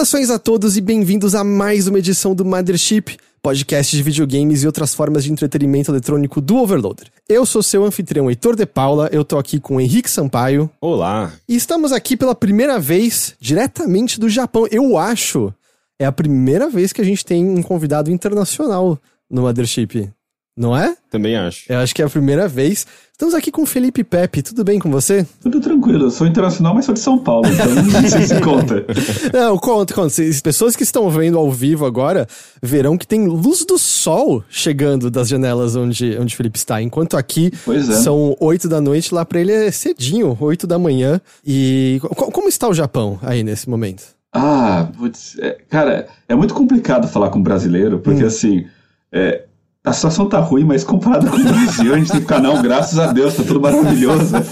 Saudações a todos e bem-vindos a mais uma edição do Mothership, podcast de videogames e outras formas de entretenimento eletrônico do Overloader. Eu sou seu anfitrião Heitor de Paula, eu tô aqui com o Henrique Sampaio. Olá! E estamos aqui pela primeira vez, diretamente do Japão. Eu acho, é a primeira vez que a gente tem um convidado internacional no Mothership. Não é? Também acho. Eu acho que é a primeira vez. Estamos aqui com o Felipe Pepe. Tudo bem com você? Tudo tranquilo. Eu sou internacional, mas sou de São Paulo, então não sei se conta. Não, conta, conta. As pessoas que estão vendo ao vivo agora verão que tem luz do sol chegando das janelas onde, onde o Felipe está. Enquanto aqui Pois é. são oito da noite, lá pra ele é cedinho, oito da manhã. E co- como está o Japão aí nesse momento? Ah, putz, é, cara, é muito complicado falar com brasileiro, porque assim, é, a situação tá ruim, mas comparado com o Brasil, a gente tem que ficar, não, graças a Deus, tá tudo maravilhoso. né?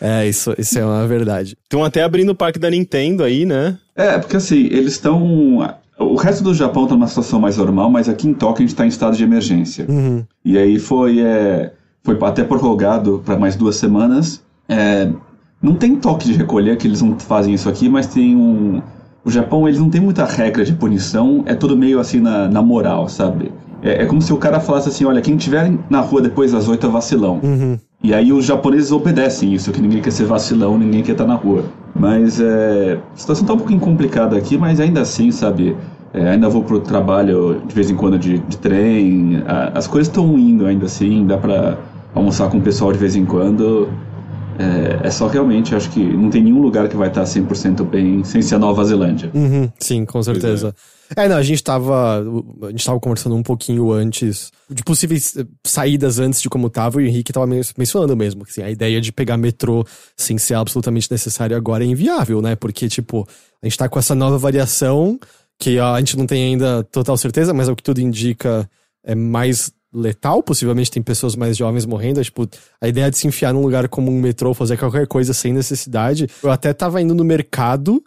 É, isso, isso é uma verdade. Estão até abrindo o parque da Nintendo aí, né? É, porque assim, eles estão. O resto do Japão tá numa situação mais normal, mas aqui em Tóquio a gente tá em estado de emergência. E aí foi, é, foi até prorrogado para mais duas semanas. É, não tem toque de recolher, que eles não fazem isso aqui, mas tem um. O Japão, eles não tem muita regra de punição, é tudo meio assim na, na moral, sabe? É, é como se o cara falasse assim: olha, quem estiver na rua depois das oito é vacilão. E aí os japoneses obedecem isso, que ninguém quer ser vacilão, ninguém quer estar na rua. Mas é, a situação tá um pouquinho complicada aqui, mas ainda assim, sabe? é, ainda vou pro trabalho de vez em quando de, de trem. a- as coisas estão indo ainda assim, dá pra almoçar com o pessoal de vez em quando. É, é só realmente, acho que não tem nenhum lugar que vai estar 100% bem sem ser a Nova Zelândia. Uhum, sim, com certeza. É, não, a gente tava. A gente tava conversando um pouquinho antes de possíveis eh, saídas antes de como tava, e o Henrique tava men- mencionando mesmo. que, Assim, a ideia de pegar metrô sem ser absolutamente necessário agora é inviável, né? Porque, tipo, a gente tá com essa nova variação que a gente não tem ainda total certeza, mas ao que tudo indica é mais letal, possivelmente tem pessoas mais jovens morrendo, é, tipo, a ideia de se enfiar num lugar como um metrô, fazer qualquer coisa sem necessidade. Eu até tava indo no mercado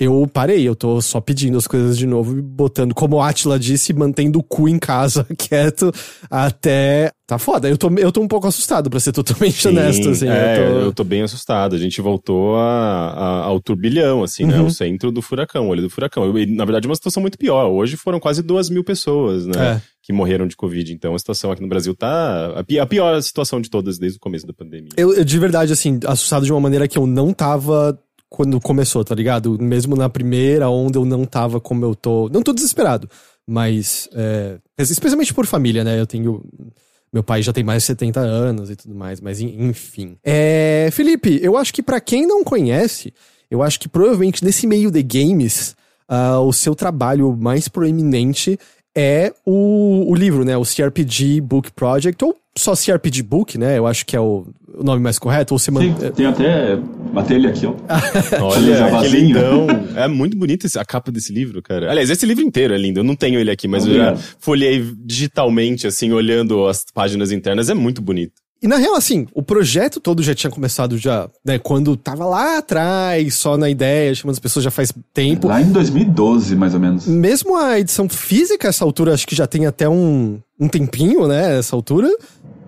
eu parei, eu tô só pedindo as coisas de novo e botando, como o Atila disse, mantendo o cu em casa, quieto, até. Tá foda. Eu tô, eu tô um pouco assustado, pra ser totalmente honesto, assim. é, eu tô... bem assustado. A gente voltou a- a- ao turbilhão, assim, né? Uhum. O centro do furacão, o olho do furacão. E, na verdade, uma situação muito pior. Hoje foram quase duas mil pessoas, né? É. Que morreram de Covid. Então a situação aqui no Brasil tá a pior situação de todas desde o começo da pandemia. Eu, eu, de verdade, assim, assustado de uma maneira que eu não tava quando começou, tá ligado? Mesmo na primeira onda eu não tava como eu tô. Não tô desesperado, mas. é, especialmente por família, né? Eu tenho. Meu pai já tem mais de 70 anos e tudo mais, mas en- enfim. É, Felipe, eu acho que pra quem não conhece, eu acho que provavelmente nesse meio de games, ah, o seu trabalho mais proeminente é o, o livro, né? O CRPG Book Project, ou só CRPG Book, né? Eu acho que é o, o nome mais correto. Ou você Sim, tem até. Matei ele aqui, ó. Olha, que Javazinho. lindão. É muito bonita a capa desse livro, cara. Aliás, esse livro inteiro é lindo. Eu não tenho ele aqui, mas eu já folhei digitalmente, assim, olhando as páginas internas. É muito bonito. E na real, assim, o projeto todo já tinha começado já, né? Quando tava lá atrás, só na ideia, chamando as pessoas já faz tempo. Lá em 2012, mais ou menos. Mesmo a edição física, essa altura, acho que já tem até um, um tempinho, né? Essa altura.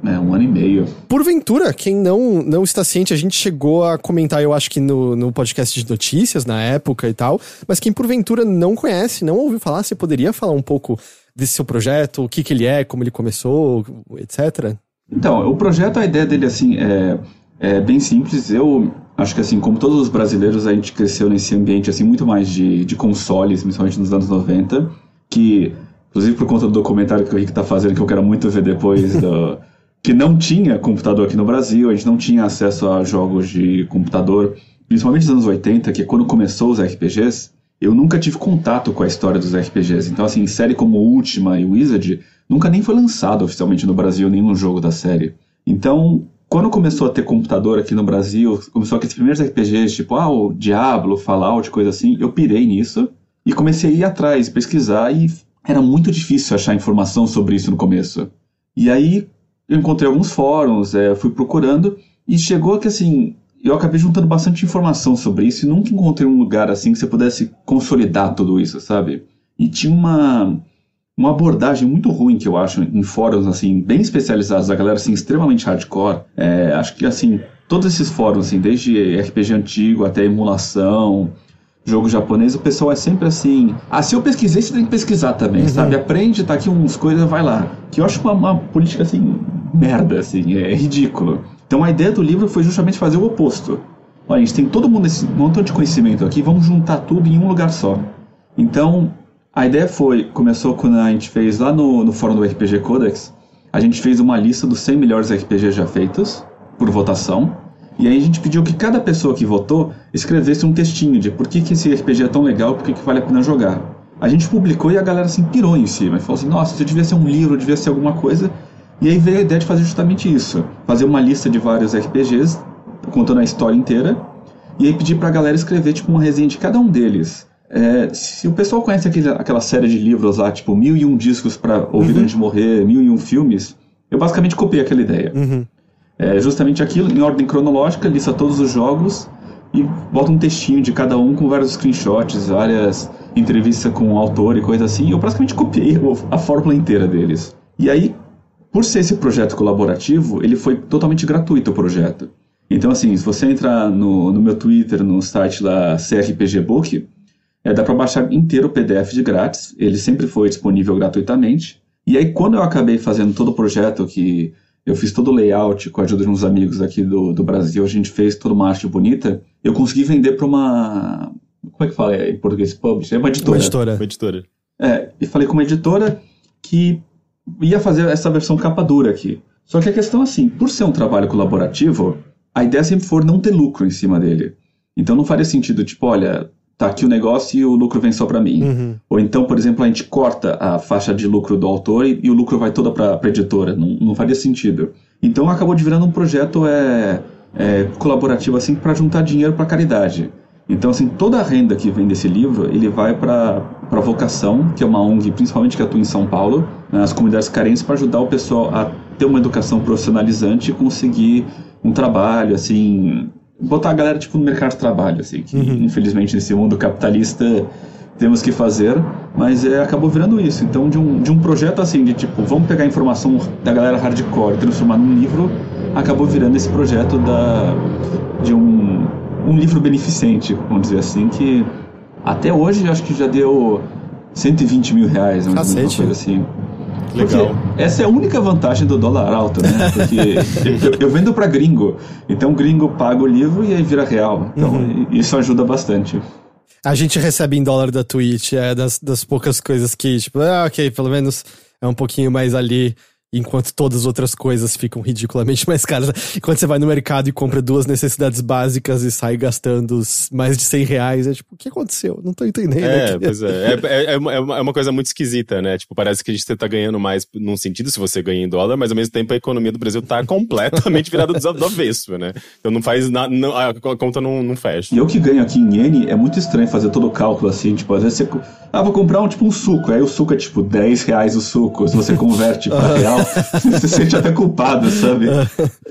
É, um ano e meio. Porventura, quem não, não está ciente, a gente chegou a comentar, eu acho que no, no podcast de notícias na época e tal, mas quem porventura não conhece, não ouviu falar, você poderia falar um pouco desse seu projeto, o que, que ele é, como ele começou, etc. Então, o projeto, a ideia dele, assim, é, é bem simples. Eu acho que, assim, como todos os brasileiros, a gente cresceu nesse ambiente, assim, muito mais de, de consoles, principalmente nos anos 90, que, inclusive por conta do documentário que o Rick tá fazendo, que eu quero muito ver depois do, que não tinha computador aqui no Brasil, a gente não tinha acesso a jogos de computador, principalmente nos anos 80, que é quando começou os RPGs, eu nunca tive contato com a história dos RPGs. Então, assim, série como Ultima e Wizard nunca nem foi lançado oficialmente no Brasil nenhum jogo da série. Então, quando começou a ter computador aqui no Brasil, começou aqueles primeiros RPGs, tipo, ah, o Diablo, Fallout, coisa assim, eu pirei nisso e comecei a ir atrás, pesquisar e era muito difícil achar informação sobre isso no começo. E aí eu encontrei alguns fóruns, é, fui procurando e chegou que assim, eu acabei juntando bastante informação sobre isso e nunca encontrei um lugar assim que você pudesse consolidar tudo isso, sabe? E tinha uma uma abordagem muito ruim que eu acho em fóruns assim bem especializados, a galera assim extremamente hardcore. É, acho que assim todos esses fóruns assim, desde RPG antigo até emulação, jogo japonês, o pessoal é sempre assim. Ah, se eu pesquisei, você tem que pesquisar também, uhum. sabe? Aprende, tá aqui uns coisas, vai lá. Que eu acho uma, uma, política assim, merda, assim, é ridículo. Então a ideia do livro foi justamente fazer o oposto. Olha, a gente tem todo mundo esse montão de conhecimento aqui, vamos juntar tudo em um lugar só. Então, a ideia foi, começou quando a gente fez lá no, no fórum do RPG Codex, a gente fez uma lista dos 100 melhores RPGs já feitos, por votação, e aí a gente pediu que cada pessoa que votou escrevesse um textinho de por que, que esse RPG é tão legal, por que, que vale a pena jogar. A gente publicou e a galera assim pirou em cima. Falou assim, nossa, isso devia ser um livro, devia ser alguma coisa. E aí veio a ideia de fazer justamente isso. Fazer uma lista de vários RPGs, contando a história inteira. E aí pedir pra galera escrever tipo uma resenha de cada um deles. É, se o pessoal conhece aquele, aquela série de livros lá, tipo Mil e Um Discos para Ouvir uhum. Antes de Morrer, Mil e Um Filmes, eu basicamente copiei aquela ideia. Uhum. É justamente aquilo, em ordem cronológica, lista todos os jogos e bota um textinho de cada um com vários screenshots, várias entrevistas com o autor e coisa assim. Eu praticamente copiei a fórmula inteira deles. E aí, por ser esse projeto colaborativo, ele foi totalmente gratuito o projeto. Então, assim, se você entrar no, no meu Twitter, no site lá, CRPG Book, é, dá para baixar inteiro o PDF de grátis. Ele sempre foi disponível gratuitamente. E aí, quando eu acabei fazendo todo o projeto que eu fiz todo o layout com a ajuda de uns amigos aqui do, do Brasil, a gente fez toda uma arte bonita. Eu consegui vender para uma. Como é que fala em português? Publisher? É uma editora. Uma editora. Uma editora. É, e falei com uma editora que ia fazer essa versão capa dura aqui. Só que a questão é assim, por ser um trabalho colaborativo, a ideia sempre for não ter lucro em cima dele. Então não faria sentido, tipo, olha, tá aqui o negócio e o lucro vem só para mim. Uhum. Ou então, por exemplo, a gente corta a faixa de lucro do autor e, e o lucro vai toda para a editora. Não, não faria sentido. Então acabou de virando um projeto é, é colaborativo assim para juntar dinheiro para caridade. Então, assim, toda a renda que vem desse livro, ele vai para a Vocação, que é uma ONG, principalmente que atua em São Paulo, nas comunidades carentes, para ajudar o pessoal a ter uma educação profissionalizante e conseguir um trabalho, assim, botar a galera tipo no mercado de trabalho, assim, que uhum. infelizmente nesse mundo capitalista temos que fazer, mas é, acabou virando isso. Então, de um, de um projeto assim, de tipo, vamos pegar a informação da galera hardcore e transformar num livro, acabou virando esse projeto da, de um, um livro beneficente, vamos dizer assim, que até hoje acho que já deu 120 mil reais, uma coisa assim. Legal. Porque essa é a única vantagem do dólar alto, né? Porque eu, eu, vendo para gringo, então gringo paga o livro e aí vira real. Então uhum. isso ajuda bastante. A gente recebe em dólar da Twitch, é das, das poucas coisas que, tipo, ah, ok, pelo menos é um pouquinho mais ali enquanto todas as outras coisas ficam ridiculamente mais caras. Quando você vai no mercado e compra duas necessidades básicas e sai gastando mais de 100 reais, é tipo, o que aconteceu? Não tô entendendo. É, aqui. pois é. É, é, é, é, uma coisa muito esquisita, né? Tipo, parece que a gente tá ganhando mais num sentido se você ganha em dólar, mas ao mesmo tempo a economia do Brasil tá completamente virada do avesso, né? Então não faz nada, a conta não, não fecha. E eu que ganho aqui em N, é muito estranho fazer todo o cálculo assim, tipo, às vezes você. Ah, vou comprar um tipo um suco. Aí o suco é tipo 10 reais o suco. Se você converte pra real, você se sente até culpado, sabe?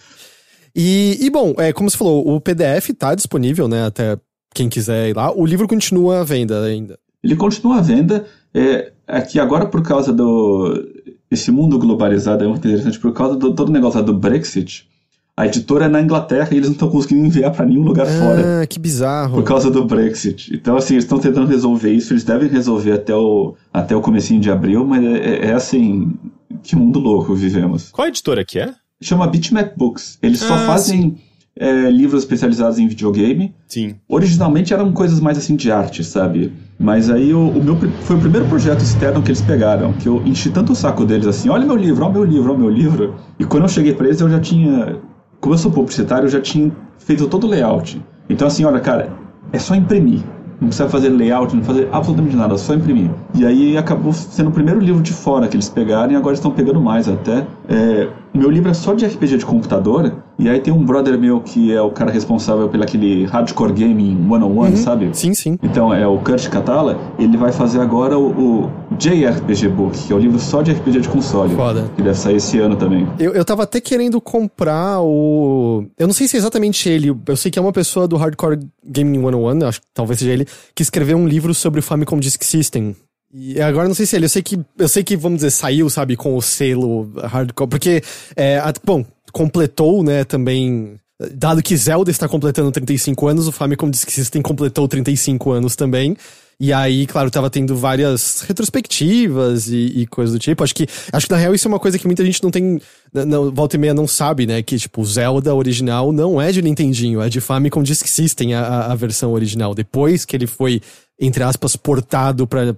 e, e bom, é, como você falou, o PDF tá disponível, né? Até quem quiser ir lá. O livro continua à venda ainda. Ele continua à venda. É, é que agora, por causa do. Esse mundo globalizado é muito interessante, por causa do todo o negócio do Brexit. A editora é na Inglaterra e eles não estão conseguindo enviar para nenhum lugar ah, fora. Que bizarro. Por causa do Brexit. Então, assim, eles estão tentando resolver isso. Eles devem resolver até o, até o comecinho de abril, mas é, é, é assim que mundo louco vivemos. Qual editora que é? Chama Bitmap Books. Eles ah, só fazem. É, livros especializados em videogame. Sim. Originalmente eram coisas mais assim de arte, sabe? Mas aí o, o meu foi o primeiro projeto externo que eles pegaram, que eu enchi tanto o saco deles assim, olha meu livro, olha meu livro, olha meu livro. E quando eu cheguei para eles eu já tinha, como eu sou publicitário, eu já tinha feito todo o layout. Então assim, olha cara, é só imprimir. Não precisa fazer layout, não fazer absolutamente nada, só imprimir. E aí acabou sendo o primeiro livro de fora que eles pegaram e agora estão pegando mais até. É, meu livro é só de RPG de computador, e aí tem um brother meu que é o cara responsável pelo aquele Hardcore Gaming 101, uhum. sabe? Sim, sim. Então, é o Kurt Catala, ele vai fazer agora o, o, JRPG Book, que é o livro só de RPG de console. Foda. Que deve sair esse ano também. Eu, eu tava até querendo comprar o... Eu não sei se é exatamente ele, eu sei que é uma pessoa do Hardcore Gaming 101, acho que talvez seja ele, que escreveu um livro sobre o Famicom Disk System, e agora não sei se ele, eu sei que, eu sei que, vamos dizer, saiu, sabe, com o selo hardcore, porque, é, a, bom, completou, né, também, dado que Zelda está completando 35 anos, o Famicom Disk System completou 35 anos também, e aí, claro, tava tendo várias retrospectivas e, e coisas do tipo. Acho que, acho que na real isso é uma coisa que muita gente não tem. Não, volta e meia não sabe, né? Que, tipo, Zelda original não é de Nintendinho, é de Famicom Disk System, a, a versão original. Depois que ele foi entre aspas, portado pra,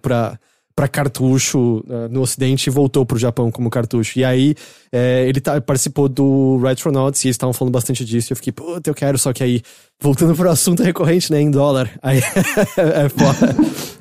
pra cartucho uh, no ocidente e voltou pro Japão como cartucho. E aí é, ele tá, participou do Retronauts e eles estavam falando bastante disso. E eu fiquei, puta, eu quero, só que aí, voltando pro assunto recorrente, né, em dólar, aí é foda.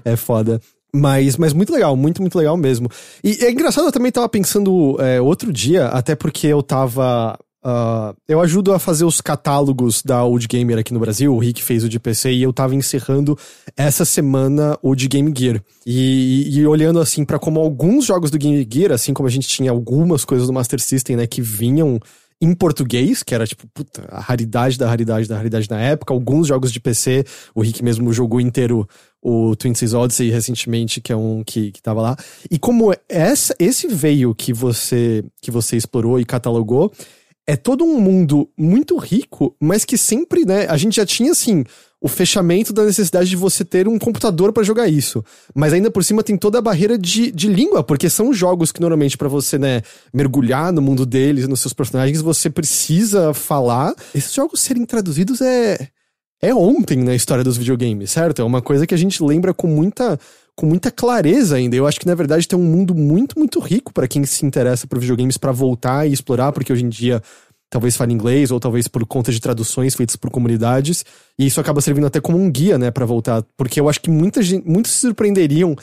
é foda. Mas, mas muito legal, muito, muito legal mesmo. E é engraçado, eu também tava pensando é, outro dia, até porque eu tava Uh, eu ajudo a fazer os catálogos da Old Gamer aqui no Brasil. O Rick fez o de PC e eu tava encerrando essa semana o de Game Gear. E, e, e olhando assim para como alguns jogos do Game Gear, assim como a gente tinha algumas coisas do Master System, né, que vinham em português, que era tipo, puta, a raridade da raridade da raridade na época. Alguns jogos de PC, o Rick mesmo jogou inteiro o Twin Cities Odyssey recentemente, que é um que, que tava lá. E como essa, esse veio que você, que você explorou e catalogou, é todo um mundo muito rico, mas que sempre, né, a gente já tinha assim o fechamento da necessidade de você ter um computador para jogar isso. Mas ainda por cima tem toda a barreira de, de língua, porque são jogos que normalmente para você, né, mergulhar no mundo deles, nos seus personagens, você precisa falar. Esses jogos serem traduzidos é é ontem na história dos videogames, certo? É uma coisa que a gente lembra com muita com muita clareza ainda. Eu acho que na verdade tem um mundo muito, muito rico para quem se interessa por videogames para voltar e explorar, porque hoje em dia talvez fale inglês ou talvez por conta de traduções feitas por comunidades, e isso acaba servindo até como um guia, né, para voltar, porque eu acho que muita gente, muitos se surpreenderiam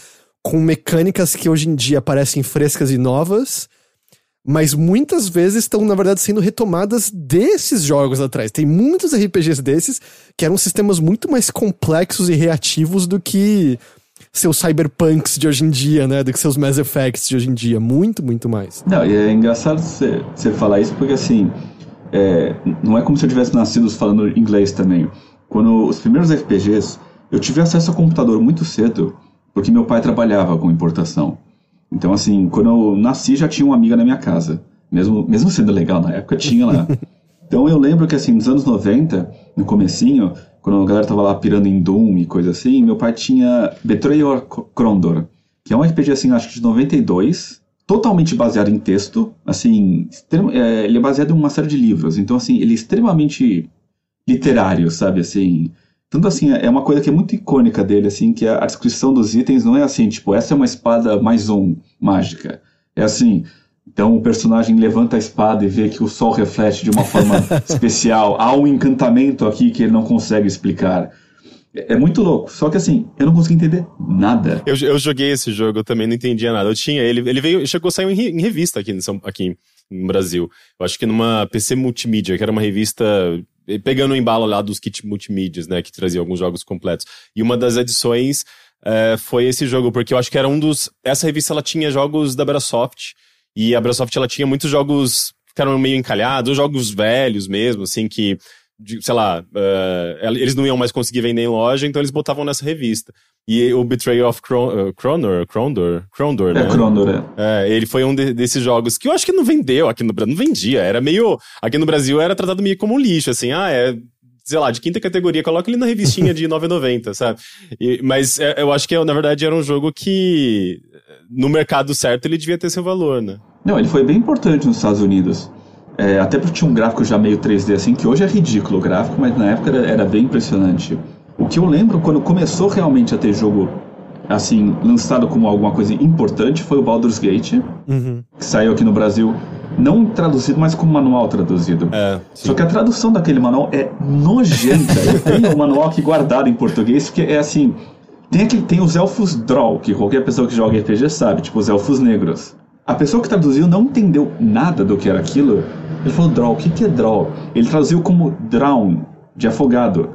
com mecânicas que hoje em dia parecem frescas e novas, mas muitas vezes estão, na verdade, sendo retomadas desses jogos atrás. Tem muitos RPGs desses que eram sistemas muito mais complexos e reativos do que seus cyberpunks de hoje em dia, né? Do que seus Mass Effects de hoje em dia. Muito, muito mais. Não, e é engraçado você, falar isso porque, assim, é, não é como se eu tivesse nascido falando inglês também. Quando os primeiros RPGs, eu tive acesso ao computador muito cedo, porque meu pai trabalhava com importação. Então, assim, quando eu nasci já tinha uma amiga na minha casa. Mesmo, mesmo sendo legal na época, tinha lá. Então eu lembro que, assim, nos anos 90, no comecinho, quando a galera tava lá pirando em Doom e coisa assim, meu pai tinha Betrayal Crondor, que é um RPG assim, acho que de 92, totalmente baseado em texto, assim, é, ele é baseado em uma série de livros, então assim, ele é extremamente literário, sabe, assim, tanto assim, é uma coisa que é muito icônica dele, assim, que a descrição dos itens não é assim, tipo, essa é uma espada mais um, mágica, é assim, então o personagem levanta a espada e vê que o sol reflete de uma forma especial. Há um encantamento aqui que ele não consegue explicar. É, é muito louco. Só que assim, eu não consegui entender nada. Eu, eu joguei esse jogo, eu também não entendia nada. Eu tinha ele, ele veio, chegou, saiu em, em revista aqui, aqui no Brasil. Eu acho que numa PC Multimídia, que era uma revista pegando o embalo lá dos kits multimídias, né, que trazia alguns jogos completos. E uma das edições é, foi esse jogo, porque eu acho que era um dos. Essa revista ela tinha jogos da Brasoft e a Microsoft ela tinha muitos jogos que eram meio encalhados, jogos velhos mesmo, assim, que, sei lá, uh, eles não iam mais conseguir vender em loja, então eles botavam nessa revista. E o Betrayal of Cron uh, Cronor, Crondor, Crondor, né? É, Crondor, é. é. ele foi um de, desses jogos que eu acho que não vendeu aqui no Brasil, não vendia, era meio, aqui no Brasil era tratado meio como um lixo, assim, ah, é sei lá, de quinta categoria, coloca ele na revistinha de 9,90, sabe? E, mas é, eu acho que, na verdade, era um jogo que, no mercado certo, ele devia ter seu valor, né? Não, ele foi bem importante nos Estados Unidos. É, até porque tinha um gráfico já meio 3D assim, que hoje é ridículo o gráfico, mas na época era, era bem impressionante. O que eu lembro quando começou realmente a ter jogo assim, lançado como alguma coisa importante foi o Baldur's Gate, Uhum. que saiu aqui no Brasil, não traduzido, mas como manual traduzido. É, Só que a tradução daquele manual é nojenta. Eu tenho o manual aqui guardado em português, porque é assim. Tem, aquele, tem os elfos Drow, que qualquer pessoa que joga RPG sabe, tipo os elfos negros. A pessoa que traduziu não entendeu nada do que era aquilo. Ele falou Drow, o que, que é Drow? Ele traduziu como Drown, de afogado.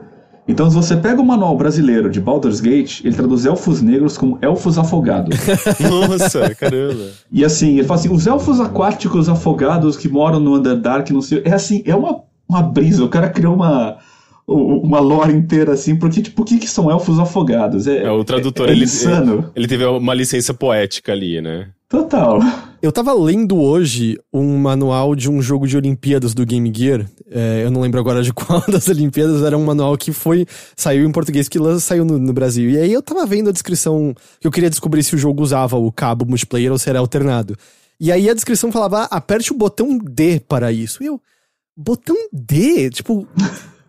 Então, se você pega o manual brasileiro de Baldur's Gate, ele traduz elfos negros como elfos afogados. Nossa, caramba. E assim, ele fala assim, os elfos aquáticos afogados que moram no Underdark, não sei... É assim, é uma, uma brisa, o cara criou uma, uma lore inteira assim, porque, tipo, o que, que são elfos afogados? É, É, o tradutor, é, é ele, insano. ele teve uma licença poética ali, né? Total. Eu tava lendo hoje um manual de um jogo de Olimpíadas do Game Gear. É, eu não lembro agora de qual das Olimpíadas, era um manual que foi. saiu em português, que saiu no, no Brasil. E aí eu tava vendo a descrição que eu queria descobrir se o jogo usava o cabo multiplayer ou se era alternado. E aí a descrição falava: ah, aperte o botão D para isso. E eu, botão D? Tipo,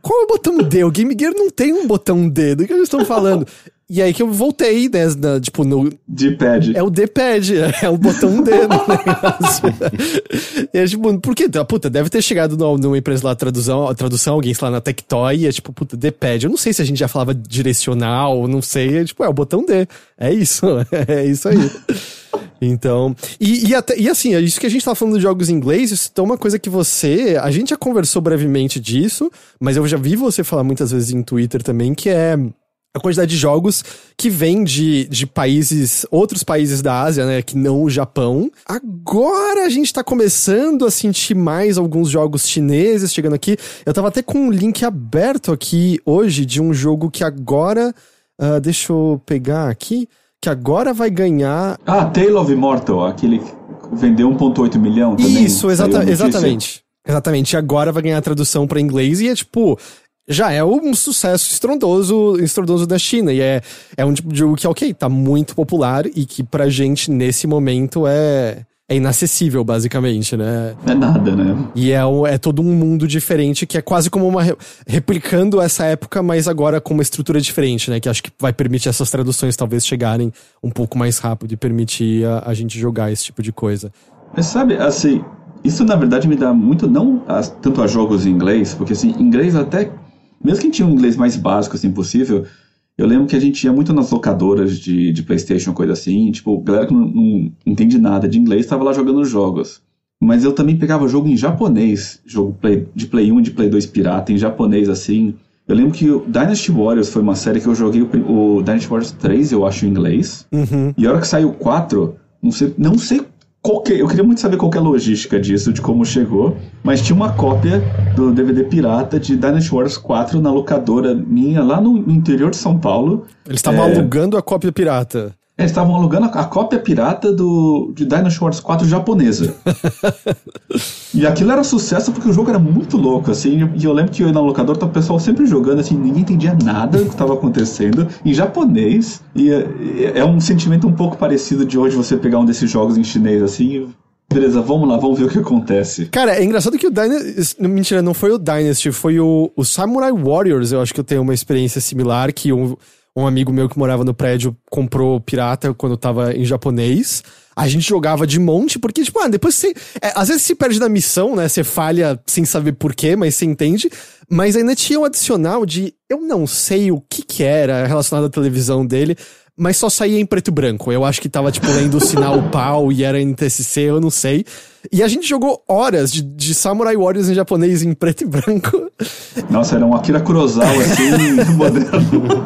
qual é o botão D? O Game Gear não tem um botão D. Do que eles estão falando? E aí que eu voltei, né? na- tipo, no, De pad. é o D-pad, é o botão D no negócio. E é tipo, por quê? Puta, deve ter chegado no- numa empresa lá, tradução, tradução alguém, sei lá, na Tectoy, e é tipo, puta, D-pad. Eu não sei se a gente já falava direcional, não sei. É tipo, é o botão D. É isso, é isso aí. Então, e, e, até, e assim, é isso que a gente tava falando de jogos em inglês, isso é uma coisa que você. A gente já conversou brevemente disso, mas eu já vi você falar muitas vezes em Twitter também, que é a quantidade de jogos que vem de, de países, outros países da Ásia, né, que não o Japão. Agora a gente tá começando a sentir mais alguns jogos chineses chegando aqui. Eu tava até com um link aberto aqui hoje de um jogo que agora, ah, deixa eu pegar aqui, que agora vai ganhar Ah, Tale of Immortal, aquele que vendeu 1.8 milhão também. isso, Saiu exata- exatamente. Exatamente. E agora vai ganhar a tradução pra inglês e é tipo. Já é um sucesso estrondoso, estrondoso da China. E é, é um tipo de jogo que, ok, tá muito popular e que pra gente, nesse momento, é, é inacessível, basicamente, né? É nada, né? E é, é todo um mundo diferente que é quase como uma. re- replicando essa época, mas agora com uma estrutura diferente, né? Que acho que vai permitir essas traduções talvez chegarem um pouco mais rápido e permitir a, a gente jogar esse tipo de coisa. Mas sabe, assim, isso na verdade me dá muito, não a- tanto a jogos em inglês, porque assim, inglês até, mesmo que tinha um inglês mais básico assim possível, eu lembro que a gente ia muito nas locadoras de, de Playstation, coisa assim, e, tipo, galera que não, não entende nada de inglês estava lá jogando jogos. Mas eu também pegava jogo em japonês, jogo play, de Play 1 e de Play 2 pirata, em japonês assim. Eu lembro que o Dynasty Warriors foi uma série que eu joguei o, o Dynasty Warriors 3, eu acho, em inglês. E a hora que saiu o 4, não sei, não sei qual que, eu queria muito saber qual que é a logística disso, de como chegou, mas tinha uma cópia do DVD pirata de Dynasty Warriors 4 na locadora minha lá no, no interior de São Paulo. Eles estavam É. alugando a cópia pirata. Eles estavam alugando a, cópia pirata do, de Dynasty Warriors 4 japonesa. e aquilo era sucesso porque o jogo era muito louco, assim. E eu lembro que eu ia na locadora, tava o pessoal sempre jogando, assim, ninguém entendia nada do que estava acontecendo em japonês. E é, é um sentimento um pouco parecido de hoje você pegar um desses jogos em chinês, assim. e, Beleza, vamos lá, vamos ver o que acontece. Cara, é engraçado que o Dynasty. Mentira, não foi o Dynasty, foi o, o Samurai Warriors. Eu acho que eu tenho uma experiência similar que um, um amigo meu que morava no prédio comprou pirata quando tava em japonês. A gente jogava de monte, porque, tipo, ah, depois você. é, às vezes se perde na missão, né? Você falha sem saber porquê, mas você entende. Mas ainda tinha um adicional de. Eu não sei o que que era relacionado à televisão dele, mas só saía em preto e branco. Eu acho que tava, tipo, lendo o sinal pau e era NTSC, eu não sei. E a gente jogou horas de, de Samurai Warriors em japonês em preto e branco. Nossa, era um Akira Kurosawa, assim, moderno.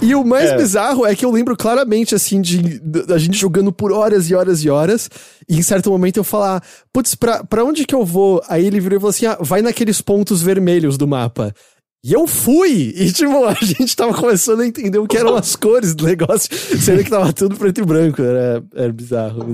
E o mais bizarro é que eu lembro claramente, assim, de, da gente jogando por horas e horas e horas. E em certo momento eu falar, putz, pra, pra onde que eu vou? Aí ele virou e falou assim: ah, vai naqueles pontos vermelhos do mapa. E eu fui! E, tipo, a gente tava começando a entender o que eram as cores do negócio, sendo que tava tudo preto e branco. Era, era bizarro.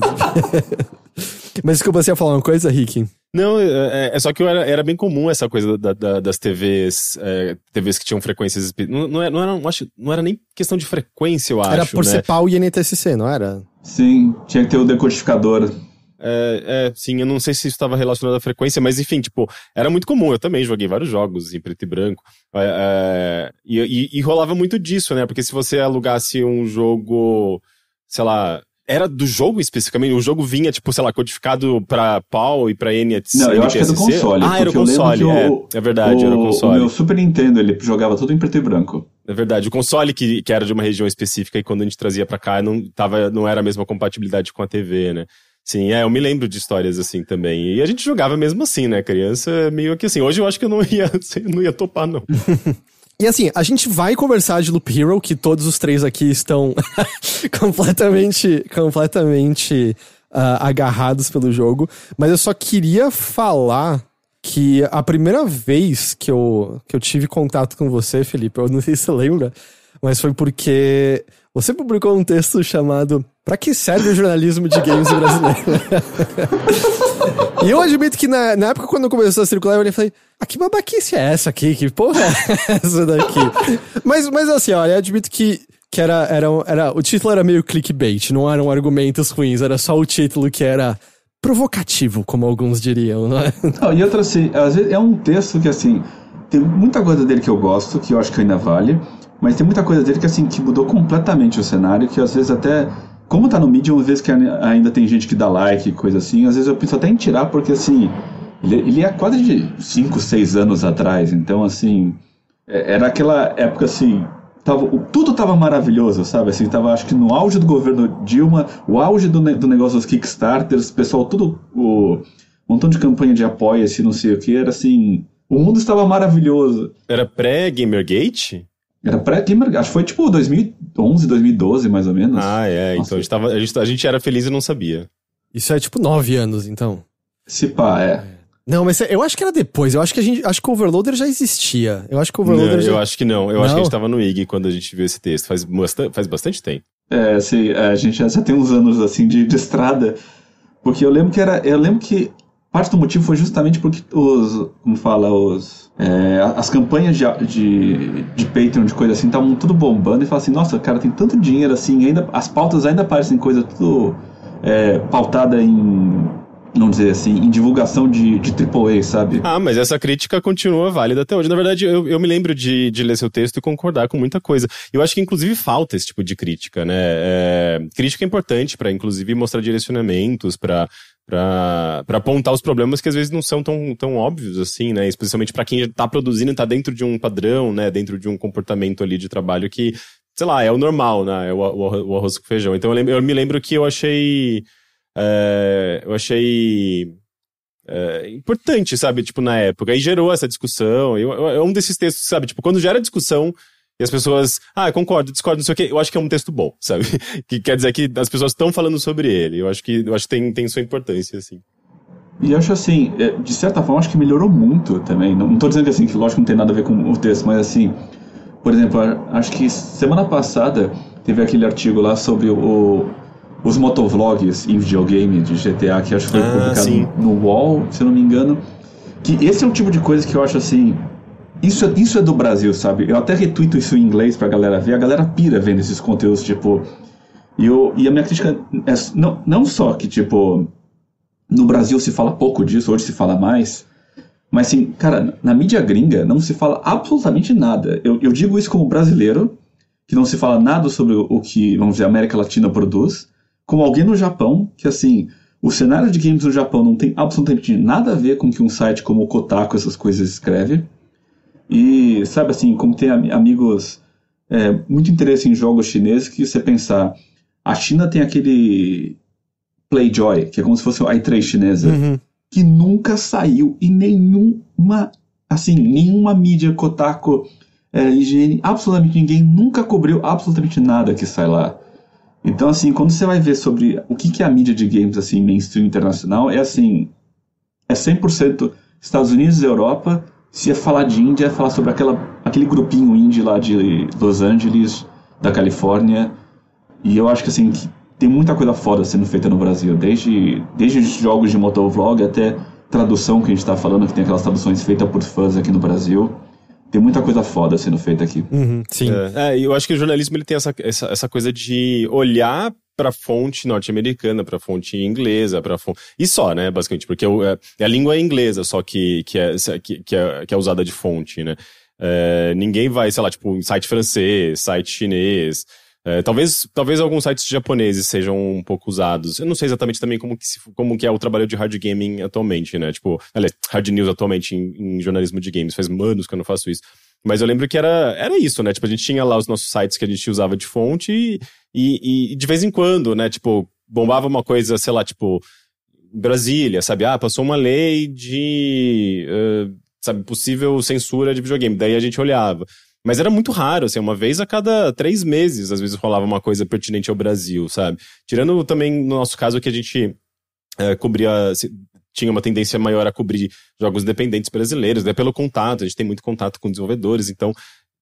Mas desculpa, você ia falar uma coisa, Rick? Não, é, é só que era, era bem comum essa coisa da- da- das TVs, é, TVs que tinham frequências. Não, não, era, não, era, não acho- não era nem questão de frequência, eu acho. Era por né? ser pau e NTSC, não era? Sim, tinha que ter o decodificador. É, é, sim, eu não sei se isso estava relacionado à frequência, mas enfim, tipo, era muito comum. Eu também joguei vários jogos em preto e branco. É, é, e, e, e, rolava muito disso, né? Porque se você alugasse um jogo, sei lá. Era do jogo especificamente? O jogo vinha, tipo, sei lá, codificado pra PAL e pra NTSC? Não, eu acho que era do console. Ah, era o console, é. O, é verdade, o, era o console. O meu Super Nintendo, ele jogava tudo em preto e branco. É verdade, o console que, que era de uma região específica e quando a gente trazia para cá não, tava, não era a mesma compatibilidade com a TV, né? Sim, é, eu me lembro de histórias assim também. E a gente jogava mesmo assim, né? Criança, meio que assim. Hoje eu acho que eu não ia, não ia topar, não. E assim, a gente vai conversar de Loop Hero, que todos os três aqui estão completamente, completamente uh, agarrados pelo jogo. Mas eu só queria falar que a primeira vez que eu, que eu tive contato com você, Felipe, eu não sei se você lembra, mas foi porque você publicou um texto chamado Pra que serve o jornalismo de games brasileiro? e eu admito que na, na época, quando começou a circular, eu falei, ah, que babaquice é essa aqui? Que porra é essa daqui? mas, mas assim, olha, eu admito que que era, era, era, o título era meio clickbait, não eram argumentos ruins, era só o título que era provocativo, como alguns diriam, não é? Não, e outra assim, às vezes é um texto que assim, tem muita coisa dele que eu gosto, que eu acho que ainda vale, mas tem muita coisa dele que assim, que mudou completamente o cenário, que às vezes até, como tá no Medium, às vezes que ainda tem gente que dá like coisa assim, às vezes eu penso até em tirar, porque assim, ele, ele é quase de 5, 6 anos atrás, então assim, é, era aquela época assim, tava, tudo tava maravilhoso, sabe? Assim, tava acho que no auge do governo Dilma, o auge do, do negócio dos Kickstarters, pessoal, tudo, o montão de campanha de apoio, assim, não sei o que, era assim, o mundo estava maravilhoso. Era pré-Gamergate? Era pré-Gamergate, acho que foi tipo 2011, 2012, mais ou menos. Ah, é, Nossa. então a gente, tava, a, gente, a gente era feliz e não sabia. Isso é tipo nove anos, então. Se pá, é. Não, mas eu acho que era depois. Eu acho que a gente. Acho que o Overloader já existia. Eu acho que o Overloader não, já... Eu acho que não. Eu não? acho que a gente tava no IG quando a gente viu esse texto. Faz, bastante, faz bastante tempo. É, assim, a gente já, já tem uns anos assim de, de estrada. Porque eu lembro que era. Eu lembro que parte do motivo foi justamente porque os. Como fala, os. É, as campanhas de, de, de Patreon, de coisa assim, estavam tudo bombando e fala assim, nossa, cara, tem tanto dinheiro assim, ainda, as pautas ainda parecem coisa tudo é, pautada em vamos dizer assim, em divulgação de, de AAA, sabe? Ah, mas essa crítica continua válida até hoje. Na verdade, eu, eu me lembro de, de ler seu texto e concordar com muita coisa. Eu acho que, inclusive, falta esse tipo de crítica, né? É, crítica é importante para, inclusive, mostrar direcionamentos, para para apontar os problemas que às vezes não são tão, tão óbvios assim, né? Especialmente para quem está produzindo e está dentro de um padrão, né? Dentro de um comportamento ali de trabalho que, sei lá, é o normal, né? É o, o, o arroz com feijão. Então eu, lembro, eu me lembro que eu achei é, eu achei é, importante, sabe? Tipo, na época. E gerou essa discussão. É um desses textos, sabe? Tipo, quando gera discussão e as pessoas, ah, concordo, discordo, não sei o quê, eu acho que é um texto bom, sabe? que quer dizer que as pessoas estão falando sobre ele. Eu acho que, eu acho que tem, tem sua importância, assim. E acho assim, é, de certa forma, acho que melhorou muito também. Não, tô dizendo que assim, que lógico não tem nada a ver com o texto, mas assim, por exemplo, acho que semana passada teve aquele artigo lá sobre o, os motovlogs em videogame de GTA, que acho que foi ah, publicado sim. no UOL, se eu não me engano. Que esse é o tipo de coisa que eu acho assim. Isso é, isso é do Brasil, sabe? Eu até retuito isso em inglês pra galera ver. A galera pira vendo esses conteúdos, tipo. E, eu, e a minha crítica é não, não só que, tipo, no Brasil se fala pouco disso, hoje se fala mais. Mas, assim, cara, na mídia gringa não se fala absolutamente nada. Eu, eu digo isso como brasileiro, que não se fala nada sobre o que, vamos dizer, a América Latina produz com alguém no Japão que, assim, o cenário de games no Japão não tem absolutamente nada a ver com que um site como o Kotaku, essas coisas, escreve. E, sabe assim, como tem amigos é, muito interesse em jogos chineses, que você pensar, a China tem aquele Playjoy, que é como se fosse o i3 chinesa, uhum. que nunca saiu em nenhuma, assim, nenhuma mídia Kotaku, é, higiene, absolutamente ninguém nunca cobriu absolutamente nada que sai lá. Então, assim, quando você vai ver sobre o que, que é a mídia de games, assim, mainstream internacional, é assim, é 100% Estados Unidos e Europa, se é falar de Índia, é falar sobre aquela, aquele grupinho indie lá de Los Angeles, da Califórnia, e eu acho que, assim, que tem muita coisa foda sendo feita no Brasil, desde, desde jogos de motovlog até tradução que a gente está falando, que tem aquelas traduções feitas por fãs aqui no Brasil tem muita coisa foda sendo feita aqui. Uhum, sim. É, é, eu acho que o jornalismo ele tem essa, essa, essa coisa de olhar para fonte norte-americana, para fonte inglesa, para fonte e só, né, basicamente, porque é, é, a língua é inglesa só que que é, que, que é, que é usada de fonte, né? É, ninguém vai, sei lá, tipo, site francês, site chinês. É, talvez, talvez alguns sites japoneses sejam um pouco usados. Eu não sei exatamente também como que, como que é o trabalho de hard gaming atualmente, né? Tipo, aliás, hard news atualmente em, em jornalismo de games. Faz anos que eu não faço isso. Mas eu lembro que era, era isso, né? Tipo, a gente tinha lá os nossos sites que a gente usava de fonte e, e, e de vez em quando, né? Tipo, bombava uma coisa, sei lá, tipo, Brasília, sabe? Ah, passou uma lei de, uh, sabe, possível censura de videogame. Daí a gente olhava. Mas era muito raro, assim, uma vez a cada três meses, às vezes rolava uma coisa pertinente ao Brasil, sabe? Tirando também, no nosso caso, que a gente cobria, tinha uma tendência maior a cobrir jogos independentes brasileiros, né? Pelo contato, a gente tem muito contato com desenvolvedores, então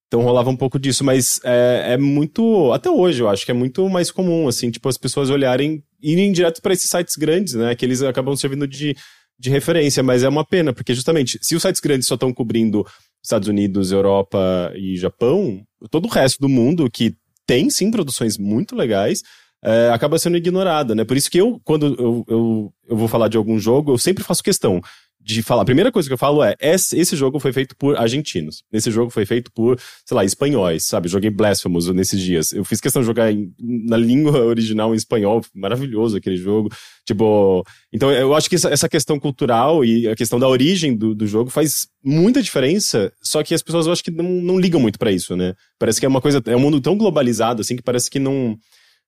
então rolava um pouco disso, mas é, é, muito. Até hoje, eu acho que é muito mais comum, assim, tipo, as pessoas olharem, irem direto para esses sites grandes, né? Que eles acabam servindo de, de referência, mas é uma pena, porque justamente, se os sites grandes só estão cobrindo Estados Unidos, Europa e Japão, todo o resto do mundo que tem sim produções muito legais, é, acaba sendo ignorada, né? Por isso que eu, quando eu, eu, eu vou falar de algum jogo, eu sempre faço questão de falar. A primeira coisa que eu falo é: esse jogo foi feito por argentinos. Esse jogo foi feito por, sei lá, espanhóis, sabe? Joguei Blasphemous nesses dias. Eu fiz questão de jogar em, na língua original em espanhol. Maravilhoso aquele jogo. Tipo. Então eu acho que essa, essa questão cultural e a questão da origem do, do jogo faz muita diferença. Só que as pessoas eu acho que não, não ligam muito para isso, né? Parece que é uma coisa. É um mundo tão globalizado assim que parece que não.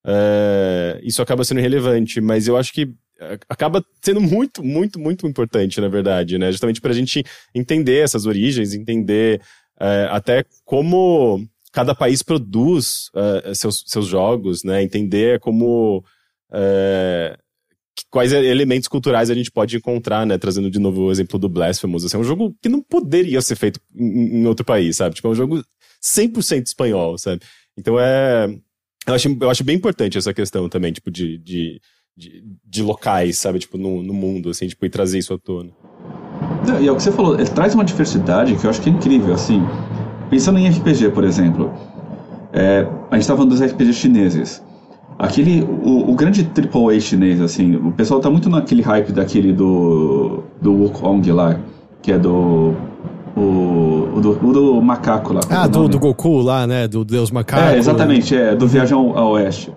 É, isso acaba sendo relevante, mas eu acho que acaba sendo muito, muito, muito importante, na verdade, né? Justamente para a gente entender essas origens, entender é, até como cada país produz é, seus, seus jogos, né? Entender como é, quais elementos culturais a gente pode encontrar, né? Trazendo de novo o exemplo do Blasphemous. Assim, é um jogo que não poderia ser feito em, em outro país, sabe? Tipo, é um jogo 100% espanhol, sabe? Então é... Eu acho, eu acho bem importante essa questão também, tipo, de, de de, de locais, sabe? Tipo, no, no mundo, assim, tipo, e trazer isso à tona. e é o que você falou, ele traz uma diversidade que eu acho que é incrível, assim. Pensando em RPG, por exemplo, é, a gente estava falando dos RPGs chineses. Aquele, o, o grande AAA chinês, assim, o pessoal tá muito naquele hype daquele do, do Wukong lá, que é do o, o, do, o do macaco lá. Ah, do, do, Goku lá, né? Do Deus Macaco. É, exatamente, é, do Viajão ao Oeste.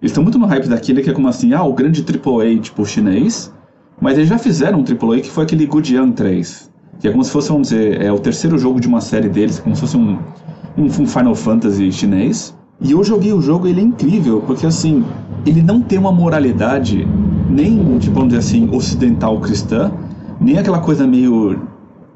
Eles estão muito no hype daquele que é como assim, ah, o grande AAA, tipo, chinês. Mas eles já fizeram um AAA que foi aquele Gujian 3. Que é como se fosse, vamos dizer, é o terceiro jogo de uma série deles, como se fosse um, um, um Final Fantasy chinês. E eu joguei o jogo ele é incrível, porque assim, ele não tem uma moralidade nem, tipo, vamos dizer assim, ocidental cristã, nem aquela coisa meio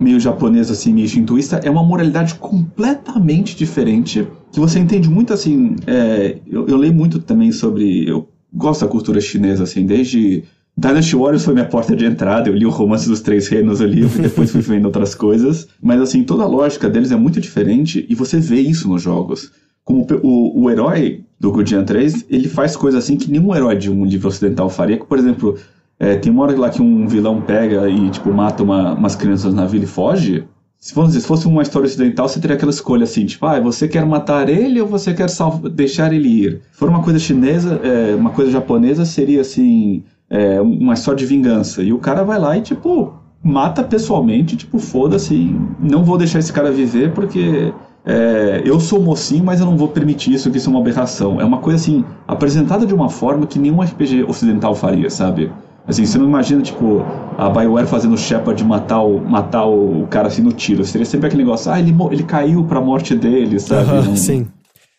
meio japonesa, assim, meio shintoísta, é uma moralidade completamente diferente, que você entende muito, assim, é, eu, eu leio muito também sobre, eu gosto da cultura chinesa, assim, desde... Dynasty Warriors foi minha porta de entrada, eu li o Romance dos Três Reinos ali, depois fui vendo outras coisas, mas assim, toda a lógica deles é muito diferente e você vê isso nos jogos. Como o, o herói do Guardian 3, ele faz coisas assim que nenhum herói de um livro ocidental faria, por exemplo, é, tem uma hora lá que um vilão pega e, tipo, mata uma, umas crianças na vila e foge. Se fosse, se fosse uma história ocidental, você teria aquela escolha assim, tipo, ah, você quer matar ele ou você quer deixar ele ir? Se for uma coisa chinesa, é, uma coisa japonesa, seria assim, é, uma história de vingança. E o cara vai lá e, tipo, mata pessoalmente, tipo, foda-se, não vou deixar esse cara viver porque é, eu sou mocinho, mas eu não vou permitir isso, que isso é uma aberração. É uma coisa assim, apresentada de uma forma que nenhum RPG ocidental faria, sabe? Assim, você não imagina, tipo, a BioWare fazendo o Shepard matar o, matar o cara assim no tiro. Seria sempre aquele negócio, ah, ele, ele caiu pra morte dele, sabe? Uh -huh, sim.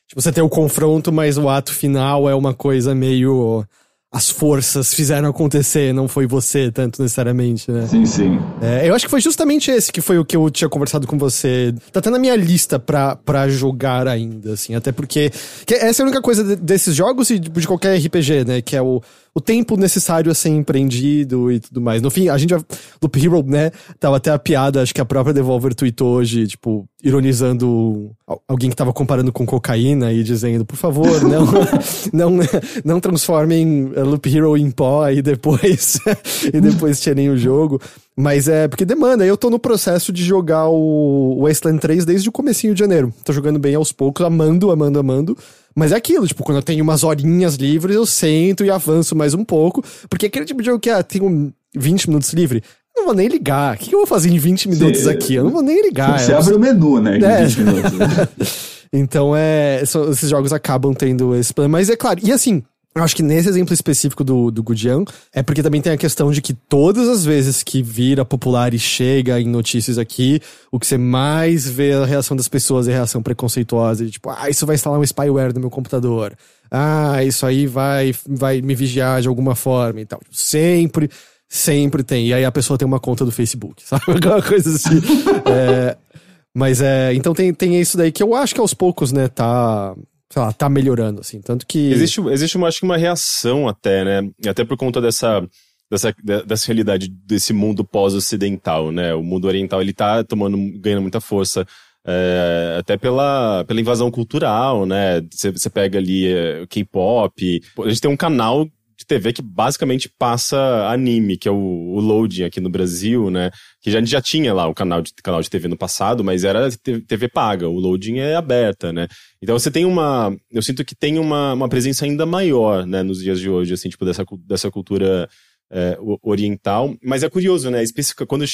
Tipo, você tem o confronto, mas o ato final é uma coisa meio as forças fizeram acontecer, não foi você tanto necessariamente, né? Sim, sim. É, eu acho que foi justamente esse que foi o que eu tinha conversado com você. Tá até na minha lista pra, pra jogar ainda, assim. Até porque essa é a única coisa de, desses jogos e de qualquer RPG, né? Que é o o tempo necessário a ser empreendido e tudo mais. No fim, a gente já. Loop Hero, né? Tava até a piada, acho que a própria Devolver tweetou hoje, tipo, ironizando alguém que tava comparando com cocaína e dizendo, por favor, não, não, não transformem Loop Hero em pó e depois, e depois tirem o jogo. Mas é porque demanda. Eu tô no processo de jogar o Wasteland 3 desde o comecinho de janeiro. Tô jogando bem aos poucos, amando, amando, amando. Mas é aquilo, tipo, quando eu tenho umas horinhas livres, eu sento e avanço mais um pouco. Porque é aquele tipo de jogo que, ah, tenho 20 minutos livre. Eu não vou nem ligar. O que eu vou fazer em 20 minutos Cê... aqui? Eu não vou nem ligar. Você abre o menu, né? Em é. 20 minutos. então, é. Esses jogos acabam tendo esse plano. Mas é claro. E assim, acho que nesse exemplo específico do, do Gudian, é porque também tem a questão de que todas as vezes que vira popular e chega em notícias aqui, o que você mais vê a reação das pessoas é a reação preconceituosa, de tipo, ah, isso vai instalar um spyware no meu computador. Ah, isso aí vai, vai me vigiar de alguma forma e tal. Sempre, sempre tem. E aí a pessoa tem uma conta do Facebook, sabe? Alguma coisa assim. é, mas é. Então tem, tem isso daí que eu acho que aos poucos, né, tá sei lá, tá melhorando, assim. Tanto que. Existe, existe uma, acho que uma reação até, né? Até por conta dessa. Dessa, dessa realidade desse mundo pós-ocidental, né? O mundo oriental ele tá tomando, ganhando muita força é, até pela, pela invasão cultural, né? Você pega ali é, K-pop. A gente tem um canal de TV que basicamente passa anime, que é o, o Loading aqui no Brasil, né? Que já, a gente já tinha lá o canal de, canal de TV no passado, mas era TV paga. O Loading é aberta, né? Então você tem uma. Eu sinto que tem uma, uma presença ainda maior, né, nos dias de hoje, assim, tipo, dessa, dessa cultura. É, oriental, mas é curioso, né? Específica, quando,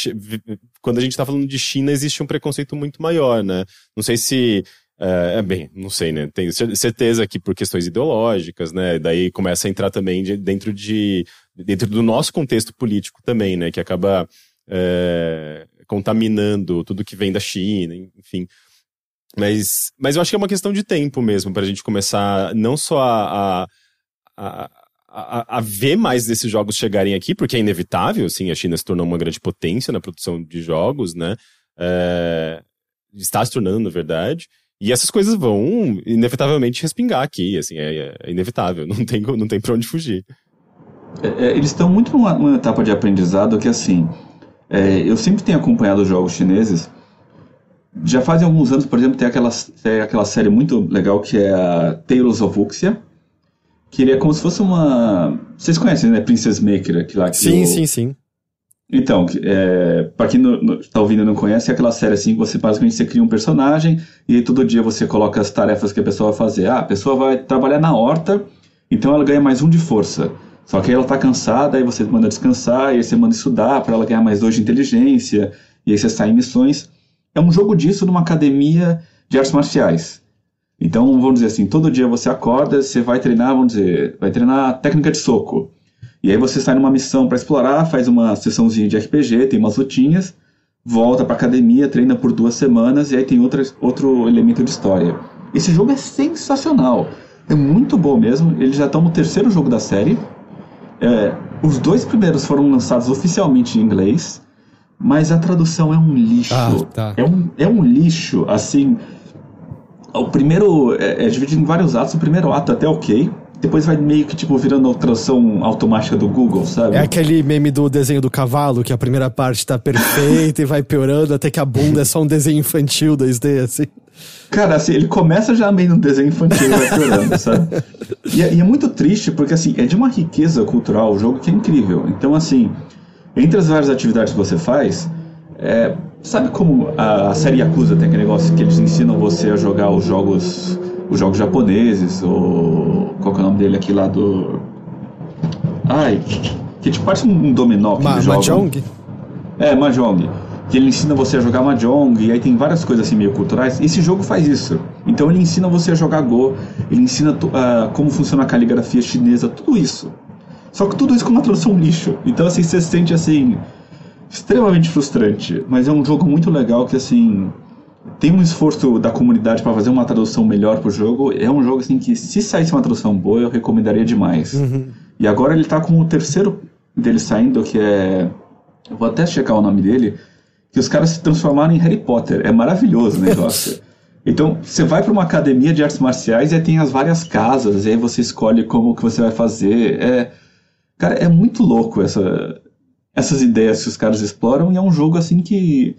quando a gente tá falando de China, existe um preconceito muito maior, né? Não sei se é, é, bem, não sei, né? Tenho certeza que por questões ideológicas, né? Daí começa a entrar também de, dentro de dentro do nosso contexto político também, né? Que acaba é, contaminando tudo que vem da China, enfim. Mas, mas eu acho que é uma questão de tempo mesmo para a gente começar não só a, a, a, a, ver mais desses jogos chegarem aqui, porque é inevitável, assim, a China se tornou uma grande potência na produção de jogos, né? É, está se tornando, na verdade. E essas coisas vão inevitavelmente respingar aqui, assim, é, é inevitável, não tem, não tem pra onde fugir. É, é eles estão muito numa, numa, etapa de aprendizado que, assim, é, eu sempre tenho acompanhado os jogos chineses. Já fazem alguns anos, por exemplo, tem aquela, tem aquela série muito legal que é a Tales of Wuxia, que ele é como se fosse uma... Vocês conhecem, né? Princess Maker, aquilo lá que Sim, o... sim, sim. Então, é, para quem está ouvindo e não conhece, é aquela série assim que você basicamente você cria um personagem e todo dia você coloca as tarefas que a pessoa vai fazer. Ah, a pessoa vai trabalhar na horta, então ela ganha mais um de força. Só que aí ela está cansada, aí você manda descansar, aí você manda estudar para ela ganhar mais dois de inteligência, e aí você sai em missões. É um jogo disso numa academia de artes marciais. Então, vamos dizer assim, todo dia você acorda, você vai treinar, vamos dizer, vai treinar técnica de soco. E aí você sai numa missão para explorar, faz uma sessãozinha de RPG, tem umas lutinhas, volta para academia, treina por duas semanas e aí tem outra, outro elemento de história. Esse jogo é sensacional, é muito bom mesmo. Eles já estão no terceiro jogo da série. É, os dois primeiros foram lançados oficialmente em inglês, mas a tradução é um lixo. Ah, tá. é, um, é um lixo, assim. O primeiro é, é dividido em vários atos. O primeiro ato é até ok, depois vai meio que tipo virando a tradução automática do Google, sabe? É aquele meme do desenho do cavalo, que a primeira parte tá perfeita e vai piorando até que a bunda é só um desenho infantil 2D, assim. Cara, assim, ele começa já meio no desenho infantil e vai piorando, sabe? E é, e é, muito triste porque, assim, é de uma riqueza cultural o jogo que é incrível. Então, assim, entre as várias atividades que você faz, é, sabe como a, a série Yakuza tem aquele negócio que eles ensinam você a jogar os jogos os jogos japoneses, ou qual é o nome dele aqui lá do. Ai, que tipo parece um dominó que Ma Mahjong? É, Mahjong. Que ele ensina você a jogar Mahjong, e aí tem várias coisas assim meio culturais. Esse jogo faz isso. Então ele ensina você a jogar Go, ele ensina uh, como funciona a caligrafia chinesa, tudo isso. Só que tudo isso com uma tradução lixo. Então assim, você se sente assim extremamente frustrante, mas é um jogo muito legal que assim tem um esforço da comunidade para fazer uma tradução melhor pro jogo. É um jogo assim que se saísse uma tradução boa, eu recomendaria demais. Uhum. E agora ele tá com o terceiro dele saindo, que é eu vou até checar o nome dele, que os caras se transformaram em Harry Potter. É maravilhoso o negócio. Então, você vai para uma academia de artes marciais e aí tem as várias casas, e aí você escolhe como que você vai fazer. É, cara, é muito louco essa, essas ideias que os caras exploram, e é um jogo assim que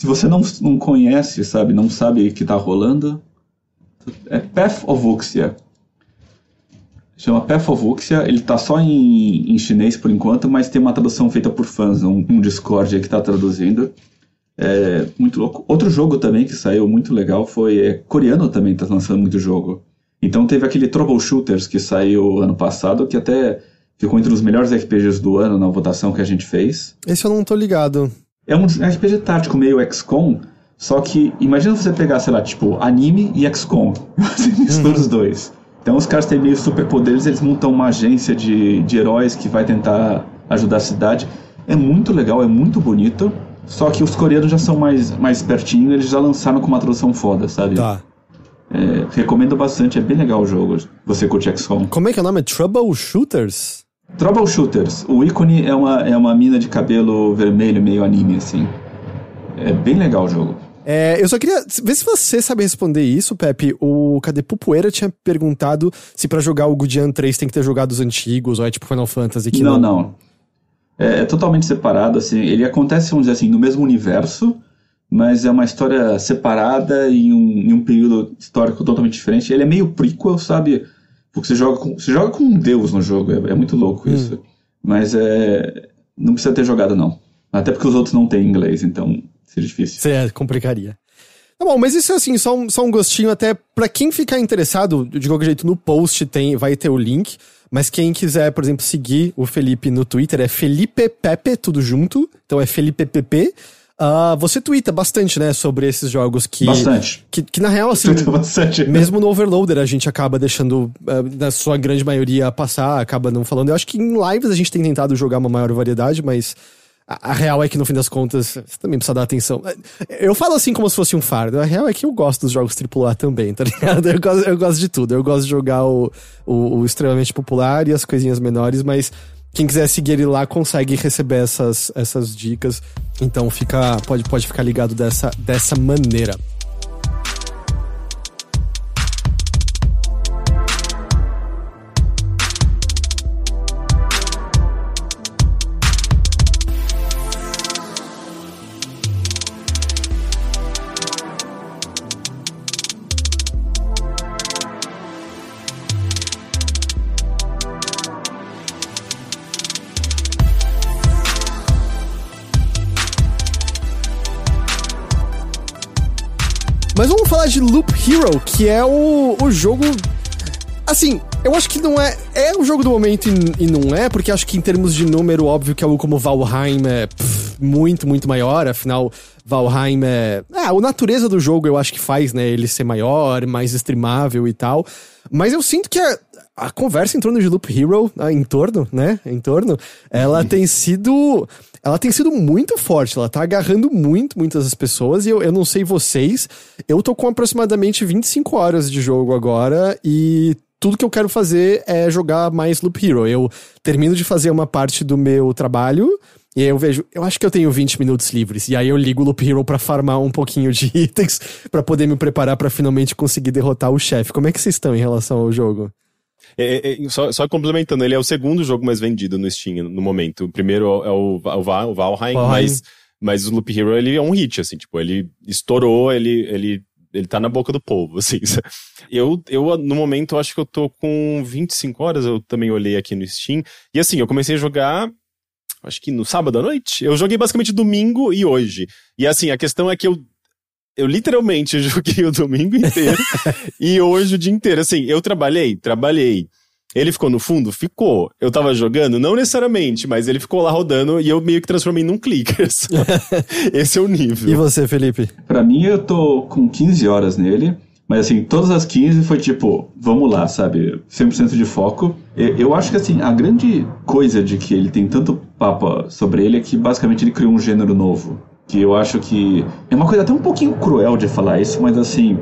se você não, não conhece, sabe, não sabe o que está rolando, é Path of Wuxia. Chama Path of Wuxia, ele tá só em, em chinês por enquanto, mas tem uma tradução feita por fãs, um, um Discord que tá traduzindo. É muito louco. Outro jogo também que saiu muito legal foi. É, coreano também tá lançando muito jogo. Então teve aquele Troubleshooters que saiu ano passado, que até ficou entre os melhores RPGs do ano na votação que a gente fez. Esse eu não tô ligado. É um RPG tático meio XCOM, só que imagina você pegar, sei lá, tipo, anime e XCOM. Você mistura uhum. os dois. Então os caras têm meio superpoderes, eles montam uma agência de, de heróis que vai tentar ajudar a cidade. É muito legal, é muito bonito. Só que os coreanos já são mais, mais espertinhos, eles já lançaram com uma tradução foda, sabe? Tá. É, recomendo bastante, é bem legal o jogo. Você curte XCOM. Como é que é o nome? Troubleshooters? Troubleshooters. O ícone é uma, é uma mina de cabelo vermelho, meio anime, assim. É bem legal o jogo. É, eu só queria ver se você sabe responder isso, Pepe. O Cadê Pupoeira tinha perguntado se para jogar o Gudian 3 tem que ter jogado os antigos, ou é tipo Final Fantasy que não. Não, não. É, é totalmente separado, assim. Ele acontece, vamos dizer assim, no mesmo universo, mas é uma história separada em um, em um período histórico totalmente diferente. Ele é meio prequel, sabe? Porque você joga com, você joga com um deus no jogo, é, é muito louco hum. isso. Mas é, não precisa ter jogado, não. Até porque os outros não têm inglês, então seria difícil. Você complicaria. Tá bom, mas isso é assim, só um, só um gostinho até para quem ficar interessado, de qualquer jeito no post tem, vai ter o link, mas quem quiser, por exemplo, seguir o Felipe no Twitter é Felipe Pepe, tudo junto, então é Felipe Pepe. Uh, você twitta bastante, né, sobre esses jogos que. Bastante. Que, que na real, assim. bastante. Mesmo no Overloader a gente acaba deixando, uh, na sua grande maioria, passar, acaba não falando. Eu acho que em lives a gente tem tentado jogar uma maior variedade, mas a, a, real é que no fim das contas, você também precisa dar atenção. Eu falo assim como se fosse um fardo. A real é que eu gosto dos jogos AAA também, tá ligado? Eu gosto, eu gosto de tudo. Eu gosto de jogar o, o, o extremamente popular e as coisinhas menores, mas quem quiser seguir ele lá consegue receber essas, essas dicas. Então fica, pode, pode ficar ligado dessa, dessa maneira. Falar de Loop Hero, que é o, o jogo. Assim, eu acho que não é. É o jogo do momento e, e, não é, porque acho que em termos de número, óbvio que algo como Valheim é pff, muito, muito maior. Afinal, Valheim é. Ah, a natureza do jogo eu acho que faz, né? Ele ser maior, mais streamável e tal. Mas eu sinto que a, a conversa em torno de Loop Hero, em torno, né? Em torno, ela tem sido ela tem sido muito forte, ela tá agarrando muito, muitas pessoas, e eu, eu não sei vocês, eu tô com aproximadamente 25 horas de jogo agora, e tudo que eu quero fazer é jogar mais Loop Hero. Eu termino de fazer uma parte do meu trabalho, e aí eu vejo, eu acho que eu tenho 20 minutos livres. E aí eu ligo o Loop Hero pra farmar um pouquinho de itens para poder me preparar para finalmente conseguir derrotar o chefe. Como é que vocês estão em relação ao jogo? É, é, é, só, só, complementando, ele é o segundo jogo mais vendido no Steam no momento. O primeiro é o, o, Val, o Valheim, mas, mas o Loop Hero ele é um hit, assim, tipo, ele estourou, ele, ele, ele tá na boca do povo, assim. Eu, eu, no momento, acho que eu tô com 25 horas, eu também olhei aqui no Steam. E assim, eu comecei a jogar acho que no sábado à noite. Eu joguei basicamente domingo e hoje. E assim, a questão é que eu eu literalmente joguei o domingo inteiro e hoje o dia inteiro. Assim, eu trabalhei, trabalhei. Ele ficou no fundo? Ficou. Eu tava jogando? Não necessariamente, mas ele ficou lá rodando e eu meio que transformei num clickers. Esse é o nível. E você, Felipe? Para mim, eu tô com 15 horas nele. Mas assim, todas as 15 foi tipo, vamos lá, sabe? 100% de foco. Eu acho que assim, a grande coisa de que ele tem tanto papo sobre ele é que basicamente ele criou um gênero novo que eu acho que é uma coisa até um pouquinho cruel de falar isso, mas assim,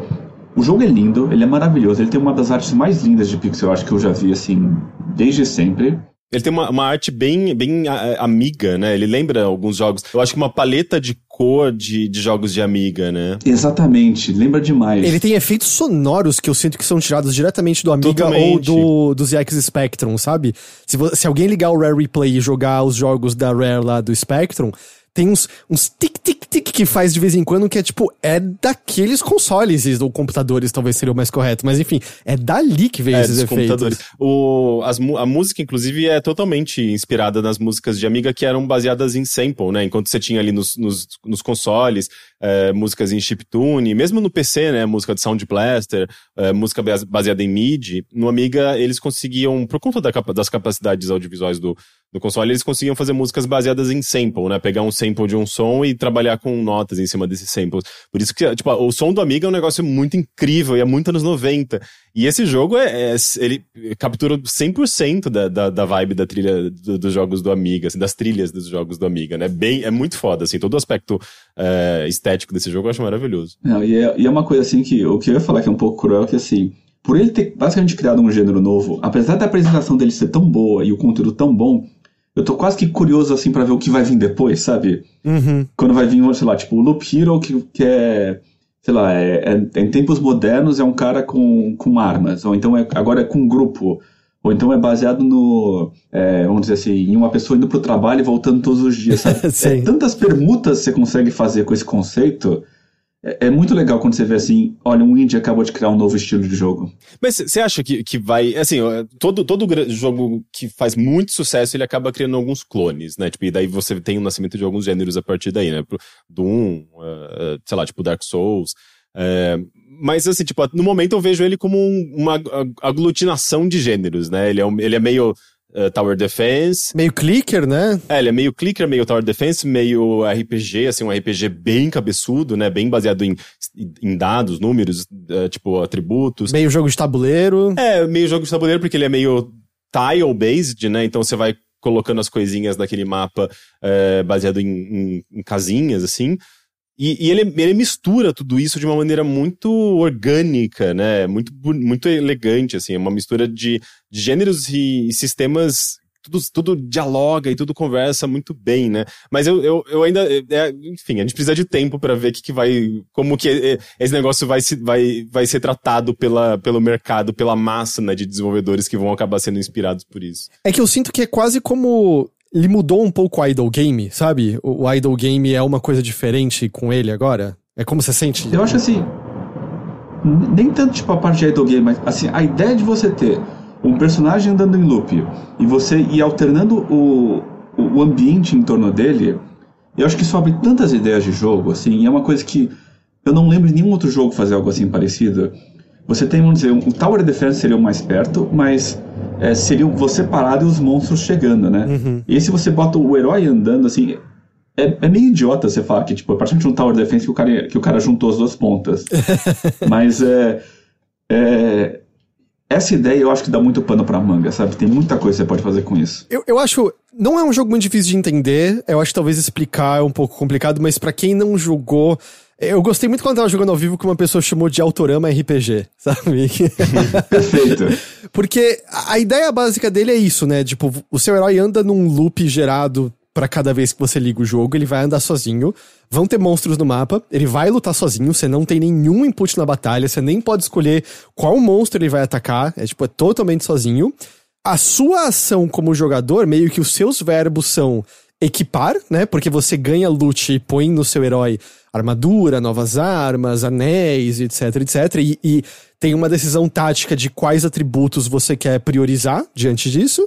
o jogo é lindo, ele é maravilhoso, ele tem uma das artes mais lindas de pixel, eu acho que eu já vi assim desde sempre. Ele tem uma, uma arte bem, bem amiga, né? Ele lembra alguns jogos. Eu acho que uma paleta de cor de, de jogos de Amiga, né? Exatamente, lembra demais. Ele tem efeitos sonoros que eu sinto que são tirados diretamente do Amiga Totalmente. ou do, do ZX Spectrum, sabe? Se, se alguém ligar o Rare Replay e jogar os jogos da Rare lá do Spectrum, tem uns, uns tic-tic-tic que faz de vez em quando, que é tipo, é daqueles consoles ou computadores, talvez seria o mais correto. Mas enfim, é dali que vem É, esses efeitos. computadores. O, as a música, inclusive, é totalmente inspirada nas músicas de Amiga que eram baseadas em sample, né? Enquanto você tinha ali nos, nos, nos consoles, é, músicas em chiptune, mesmo no PC, né? Música de Sound Blaster, é, música base- baseada em MIDI. No Amiga, eles conseguiam, por conta da das capacidades audiovisuais do, do console, eles conseguiam fazer músicas baseadas em sample, né? Pegar um sample de um som e trabalhar com notas em cima desses samples. Por isso que, tipo, o som do Amiga é um negócio muito incrível e é muito anos 90. E esse jogo é, é- ele captura 100% da, da, da vibe da trilha do- dos jogos do Amiga, assim, das trilhas dos jogos do Amiga, né? Bem, é muito foda, assim, todo o aspecto é, estético desse jogo eu acho maravilhoso. Não, e, é, e é uma coisa assim que o que eu ia falar que é um pouco cruel é que assim, por ele ter basicamente criado um gênero novo, apesar da apresentação dele ser tão boa e o conteúdo tão bom, eu tô quase que curioso assim pra ver o que vai vir depois, sabe? Uhum. Quando vai vir, sei lá, tipo, o Loop Hero, que, que é, sei lá, é, é- em tempos modernos é um cara com, com armas, ou então é, agora é com um grupo, ou então é baseado no, é, vamos dizer assim, em uma pessoa indo pro trabalho e voltando todos os dias, sabe? É, tantas permutas você consegue fazer com esse conceito, é, é muito legal quando você vê assim, olha, um indie acabou de criar um novo estilo de jogo. Mas você acha que, que vai. Assim, todo, todo jogo que faz muito sucesso, ele acaba criando alguns clones, né? Tipo, e daí você tem o nascimento de alguns gêneros a partir daí, né? Doom, eh, sei lá, tipo Dark Souls. eh, mas, assim, tipo, no momento eu vejo ele como um- uma ag- aglutinação de gêneros, né? Ele é, um- ele é meio eh, Tower Defense. Meio clicker, né? É, ele é meio clicker, meio Tower Defense, meio RPG, assim, um RPG bem cabeçudo, né? Bem baseado em, em dados, números, eh, tipo, atributos. Meio jogo de tabuleiro. É, meio jogo de tabuleiro, porque ele é meio tile-based, né? Então você vai colocando as coisinhas naquele mapa é, baseado em, em- em casinhas, assim. E, e ele, ele mistura tudo isso de uma maneira muito orgânica, né? Muito, muito elegante, assim. É uma mistura de, de gêneros e, e sistemas. Tudo, tudo dialoga e tudo conversa muito bem, né? Mas eu, eu, eu ainda. é, enfim, a gente precisa de tempo pra ver que, que vai. Como que é, esse negócio vai, se, vai, vai ser tratado pela, pelo mercado, pela massa né, de desenvolvedores que vão acabar sendo inspirados por isso. É que eu sinto que é quase como. Ele mudou um pouco o idle game, sabe? O, o idle game é uma coisa diferente com ele agora. É como você sente? Eu acho assim. Nem tanto tipo a parte de idle game, mas assim, a ideia de você ter um personagem andando em loop e você ir alternando o, o, ambiente em torno dele, eu acho que isso abre tantas ideias de jogo, assim, é uma coisa que eu não lembro de nenhum outro jogo fazer algo assim parecido. Você tem, vamos dizer, um o Tower Defense seria o mais perto, mas é, seria você parado e os monstros chegando, né? E aí se você bota o herói andando, assim, é, é meio idiota você falar que, tipo, é praticamente um Tower Defense que o cara, que o cara juntou as duas pontas. Mas é, é. Essa ideia eu acho que dá muito pano pra manga, sabe? Tem muita coisa que você pode fazer com isso. Eu, eu acho. Não é um jogo muito difícil de entender. Eu acho que talvez explicar é um pouco complicado, mas pra quem não jogou. Eu gostei muito quando eu tava jogando ao vivo que uma pessoa chamou de Autorama RPG, sabe? Perfeito. Porque a ideia básica dele é isso, né? Tipo, o seu herói anda num loop gerado pra cada vez que você liga o jogo, ele vai andar sozinho. Vão ter monstros no mapa, ele vai lutar sozinho, você não tem nenhum input na batalha, você nem pode escolher qual monstro ele vai atacar, é tipo, é totalmente sozinho. A sua ação como jogador, meio que os seus verbos são equipar, né? Porque você ganha loot e põe no seu herói armadura, novas armas, anéis, etc, etc. E, e tem uma decisão tática de quais atributos você quer priorizar diante disso.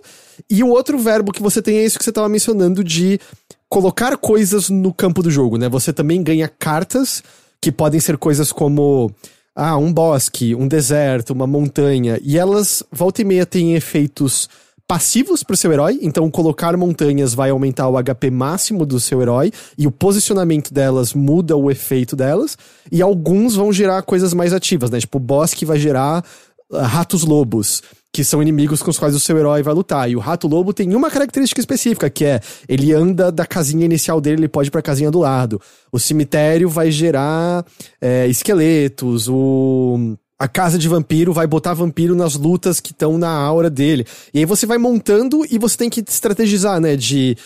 E o outro verbo que você tem é isso que você estava mencionando de colocar coisas no campo do jogo, né? Você também ganha cartas que podem ser coisas como ah, um bosque, um deserto, uma montanha, e elas volta e meia têm efeitos passivos pro seu herói, então colocar montanhas vai aumentar o HP máximo do seu herói e o posicionamento delas muda o efeito delas, e alguns vão gerar coisas mais ativas, né? Tipo, o bosque vai gerar ah, ratos lobos, que são inimigos com os quais o seu herói vai lutar. E o rato lobo tem uma característica específica, que é ele anda da casinha inicial dele, ele pode ir pra casinha do lado. O cemitério vai gerar é, esqueletos, o a casa de vampiro vai botar vampiro nas lutas que estão na aura dele. E aí você vai montando e você tem que estrategizar, né? De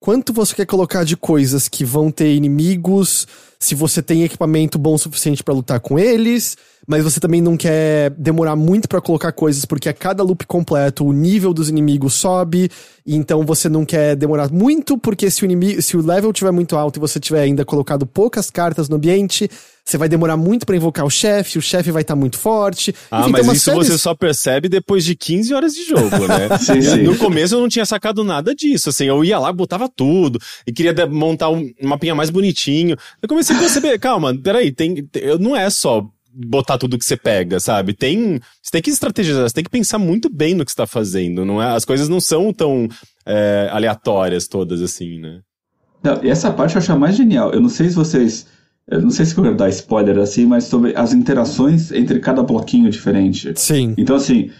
quanto você quer colocar de coisas que vão ter inimigos, se você tem equipamento bom o suficiente para lutar com eles, mas você também não quer demorar muito para colocar coisas, porque a cada loop completo o nível dos inimigos sobe, então você não quer demorar muito, porque se o inimigo, se o level tiver muito alto e você tiver ainda colocado poucas cartas no ambiente, você vai demorar muito para invocar o chefe, o chefe vai estar tá muito forte. Ah, Enfim, mas isso séries... você só percebe depois de 15 horas de jogo, né? sim, sim. No começo eu não tinha sacado nada disso, assim, eu ia lá, botava tudo, e queria montar um mapinha mais bonitinho. Eu comecei a perceber, calma, peraí, tem, tem, não é só botar tudo que você pega, sabe? Tem, você tem que estrategizar, você tem que pensar muito bem no que está fazendo, não é? As coisas não são tão é, aleatórias todas assim, né? Não, essa parte eu acho a mais genial. Eu não sei se vocês eu não sei se eu quero dar spoiler assim, mas sobre as interações entre cada bloquinho diferente. Sim. Então, assim,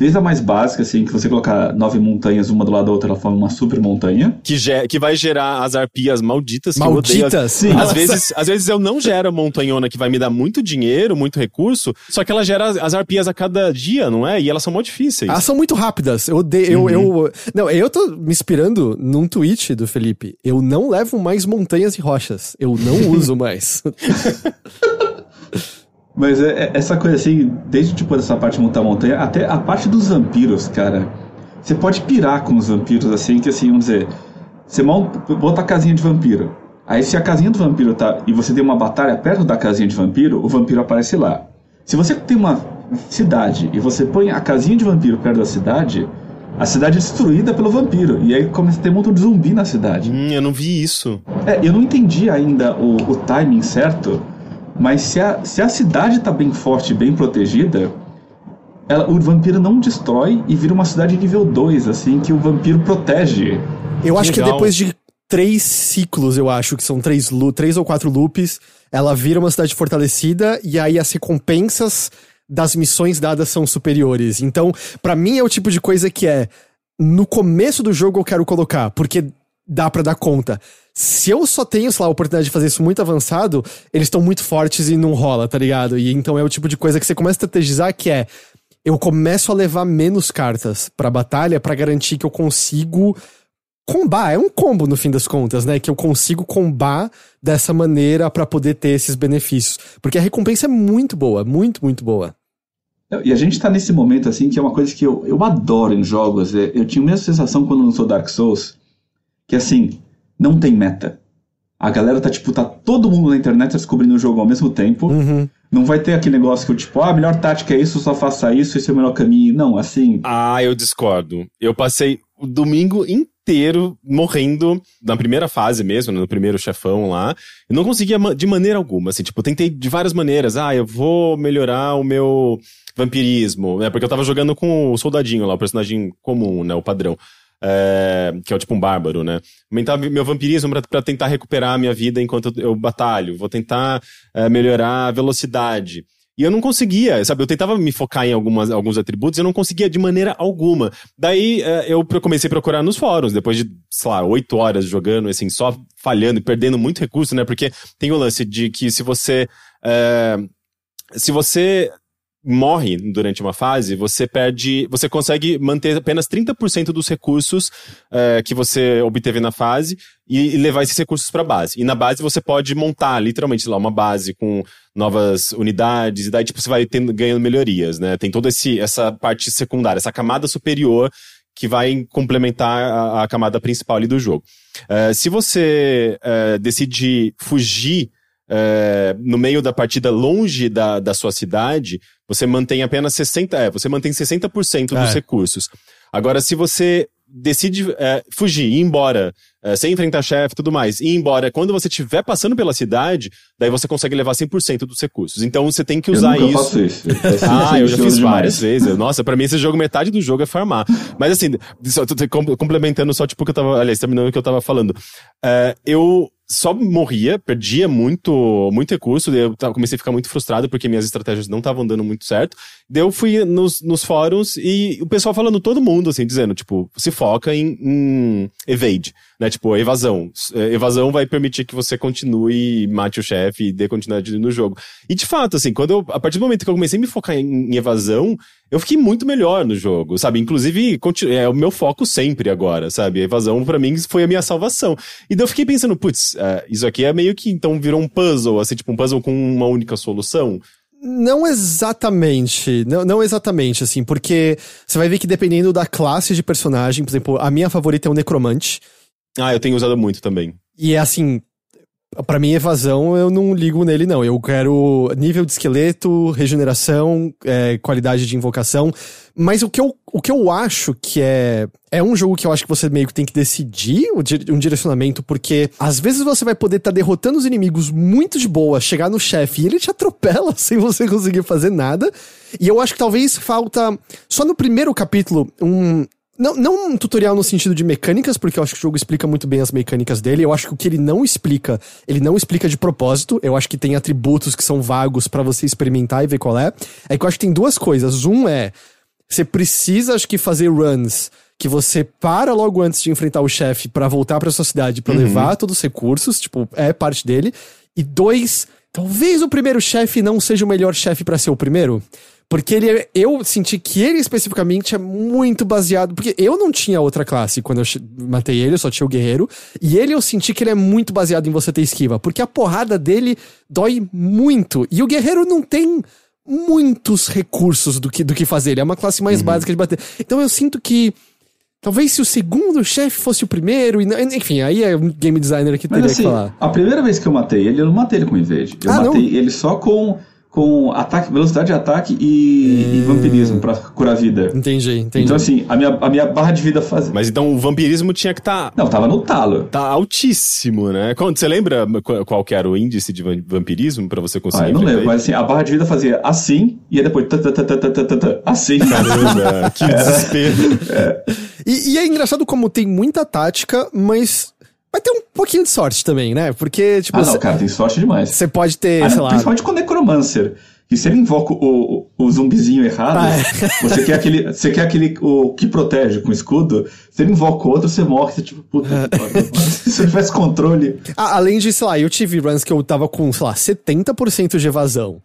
Desde a mais básica, assim, que você colocar nove montanhas uma do lado da outra, ela forma uma super montanha. Que, que vai gerar as arpias malditas. Que malditas? Eu odeio. Sim. Às vezes, às vezes eu não gero a montanhona que vai me dar muito dinheiro, muito recurso, só que ela gera as arpias a cada dia, não é? E elas são muito difíceis. Elas são muito rápidas. Eu odeio. Uhum. Eu, eu, não, eu tô me inspirando num tweet do Felipe. Eu não levo mais montanhas e rochas. Eu não uso mais. Mas é, é, essa coisa assim, desde tipo essa parte de montar montanha, até a parte dos vampiros, cara. Você pode pirar com os vampiros assim, que assim, vamos dizer, você monta, bota a casinha de vampiro. Aí se a casinha do vampiro tá e você tem uma batalha perto da casinha de vampiro, o vampiro aparece lá. Se você tem uma cidade e você põe a casinha de vampiro perto da cidade, a cidade é destruída pelo vampiro. E aí começa a ter um montão de zumbi na cidade. Hum, eu não vi isso. É, eu não entendi ainda o, o timing certo mas se a, se a cidade está bem forte, bem protegida, ela, o vampiro não destrói e vira uma cidade nível 2, assim, que o vampiro protege. Eu acho Legal. que depois de três ciclos, eu acho, que são três, três ou quatro loops, ela vira uma cidade fortalecida e aí as recompensas das missões dadas são superiores. Então, para mim é o tipo de coisa que é no começo do jogo eu quero colocar, porque dá para dar conta. Se eu só tenho, sei lá, a oportunidade de fazer isso muito avançado, eles estão muito fortes e não rola, tá ligado? E então é o tipo de coisa que você começa a estrategizar que é eu começo a levar menos cartas pra batalha para garantir que eu consigo combar. É um combo no fim das contas, né? Que eu consigo combar dessa maneira para poder ter esses benefícios. Porque a recompensa é muito boa, muito, muito boa. E a gente tá nesse momento, assim, que é uma coisa que eu, eu adoro em jogos. É, eu tinha a mesma sensação quando lançou Dark Souls, que assim, não tem meta. A galera tá, tipo, tá todo mundo na internet descobrindo o jogo ao mesmo tempo. Uhum. Não vai ter aquele negócio que, tipo, ah, a melhor tática é isso, só faça isso, esse é o melhor caminho. Não, assim. Ah, eu discordo. Eu passei o domingo inteiro morrendo na primeira fase mesmo, no primeiro chefão lá. E não conseguia de maneira alguma, assim, tipo, tentei de várias maneiras. Ah, eu vou melhorar o meu vampirismo, né? Porque eu tava jogando com o soldadinho lá, o personagem comum, né? O padrão é, que é tipo um bárbaro, né? Aumentar meu vampirismo para tentar recuperar a minha vida enquanto eu batalho. Vou tentar é, melhorar a velocidade. E eu não conseguia, sabe? Eu tentava me focar em algumas, alguns atributos e eu não conseguia de maneira alguma. Daí é, eu comecei a procurar nos fóruns, depois de, sei lá, oito horas jogando, assim, só falhando e perdendo muito recurso, né? Porque tem o lance de que se você. É, se você morre durante uma fase, você perde. Você consegue manter apenas 30% dos recursos é, que você obteve na fase e, e levar esses recursos para a base. E na base você pode montar, literalmente, lá, uma base com novas unidades, e daí, tipo, você vai tendo, ganhando melhorias, né? Tem toda essa parte secundária, essa camada superior que vai complementar a, a camada principal ali do jogo. É, se você é, decidir fugir é, no meio da partida longe da, da sua cidade, você mantém apenas 60%, é, você mantém 60% dos é. recursos. Agora, se você decide é, fugir, ir embora, é, sem enfrentar chefe e tudo mais, ir embora, quando você estiver passando pela cidade, daí você consegue levar 100% dos recursos. Então você tem que usar eu isso. Faço isso. ah, eu já fiz várias vezes. Nossa, pra mim esse jogo, metade do jogo é farmar. Mas assim, só, complementando só tipo o que eu tava, aliás, terminando o que eu tava falando. É, eu só morria, perdia muito, muito recurso, eu comecei a ficar muito frustrado porque minhas estratégias não estavam dando muito certo. Eu fui nos, nos fóruns e o pessoal falando, todo mundo, assim, dizendo, tipo, se foca em, em evade, né? Tipo, evasão. É, evasão vai permitir que você continue, mate o chefe e dê continuidade no jogo. E de fato, assim, quando eu, a partir do momento que eu comecei a me focar em, em evasão, eu fiquei muito melhor no jogo, sabe? Inclusive, é o meu foco sempre agora, sabe? A evasão para mim foi a minha salvação. E daí eu fiquei pensando, putz, uh, isso aqui é meio que então virou um puzzle, assim, tipo um puzzle com uma única solução. Não exatamente, não, não exatamente, assim, porque você vai ver que dependendo da classe de personagem, por exemplo, a minha favorita é o Necromante. Ah, eu tenho usado muito também. E é assim, para mim, evasão, eu não ligo nele, não. Eu quero nível de esqueleto, regeneração, é, qualidade de invocação. Mas o que, eu, o que eu acho que é. É um jogo que eu acho que você meio que tem que decidir um direcionamento, porque às vezes você vai poder estar tá derrotando os inimigos muito de boa, chegar no chefe e ele te atropela sem você conseguir fazer nada. E eu acho que talvez falta. Só no primeiro capítulo, um não, não um tutorial no sentido de mecânicas, porque eu acho que o jogo explica muito bem as mecânicas dele. Eu acho que o que ele não explica, ele não explica de propósito. Eu acho que tem atributos que são vagos para você experimentar e ver qual é. É que eu acho que tem duas coisas. Um é, você precisa, acho que, fazer runs que você para logo antes de enfrentar o chefe para voltar para sua cidade para uhum. levar todos os recursos, tipo, é parte dele. E dois, talvez o primeiro chefe não seja o melhor chefe para ser o primeiro. Porque ele, eu senti que ele especificamente é muito baseado. Porque eu não tinha outra classe quando eu matei ele, eu só tinha o guerreiro. E ele eu senti que ele é muito baseado em você ter esquiva. Porque a porrada dele dói muito. E o guerreiro não tem muitos recursos do que, do que fazer. Ele é uma classe mais uhum. básica de bater. Então eu sinto que. Talvez se o segundo chefe fosse o primeiro, e enfim, aí é um game designer que teria Mas, assim, que falar. A primeira vez que eu matei ele, eu não matei ele com invade. Eu ah, matei não? ele só com com ataque, velocidade de ataque e, hum. e vampirismo pra curar a vida. Entendi, entendi. Então, assim, a minha, a minha barra de vida faz. Mas então o vampirismo tinha que estar. Tá... Não, tava no talo. Tá altíssimo, né? Você lembra qual que era o índice de vampirismo pra você conseguir? Ah, eu não lembro, mas assim, a barra de vida fazia assim e aí depois assim. Caramba, que desespero. É. E, e é engraçado como tem muita tática, mas Vai ter um pouquinho de sorte também, né? Porque, tipo. Ah, não, cê, cara, tem sorte demais. Você pode ter, ah, sei lá. Principalmente com o Necromancer. Que se ele invoca o, o, o zumbizinho errado, ah, é. você quer aquele. Você quer aquele o que protege com escudo. Se ele invoca o outro, você morre. Você, tipo, puta Se ele tivesse controle. Ah, além de, sei lá, eu tive runs que eu tava com, sei lá, 70% de evasão.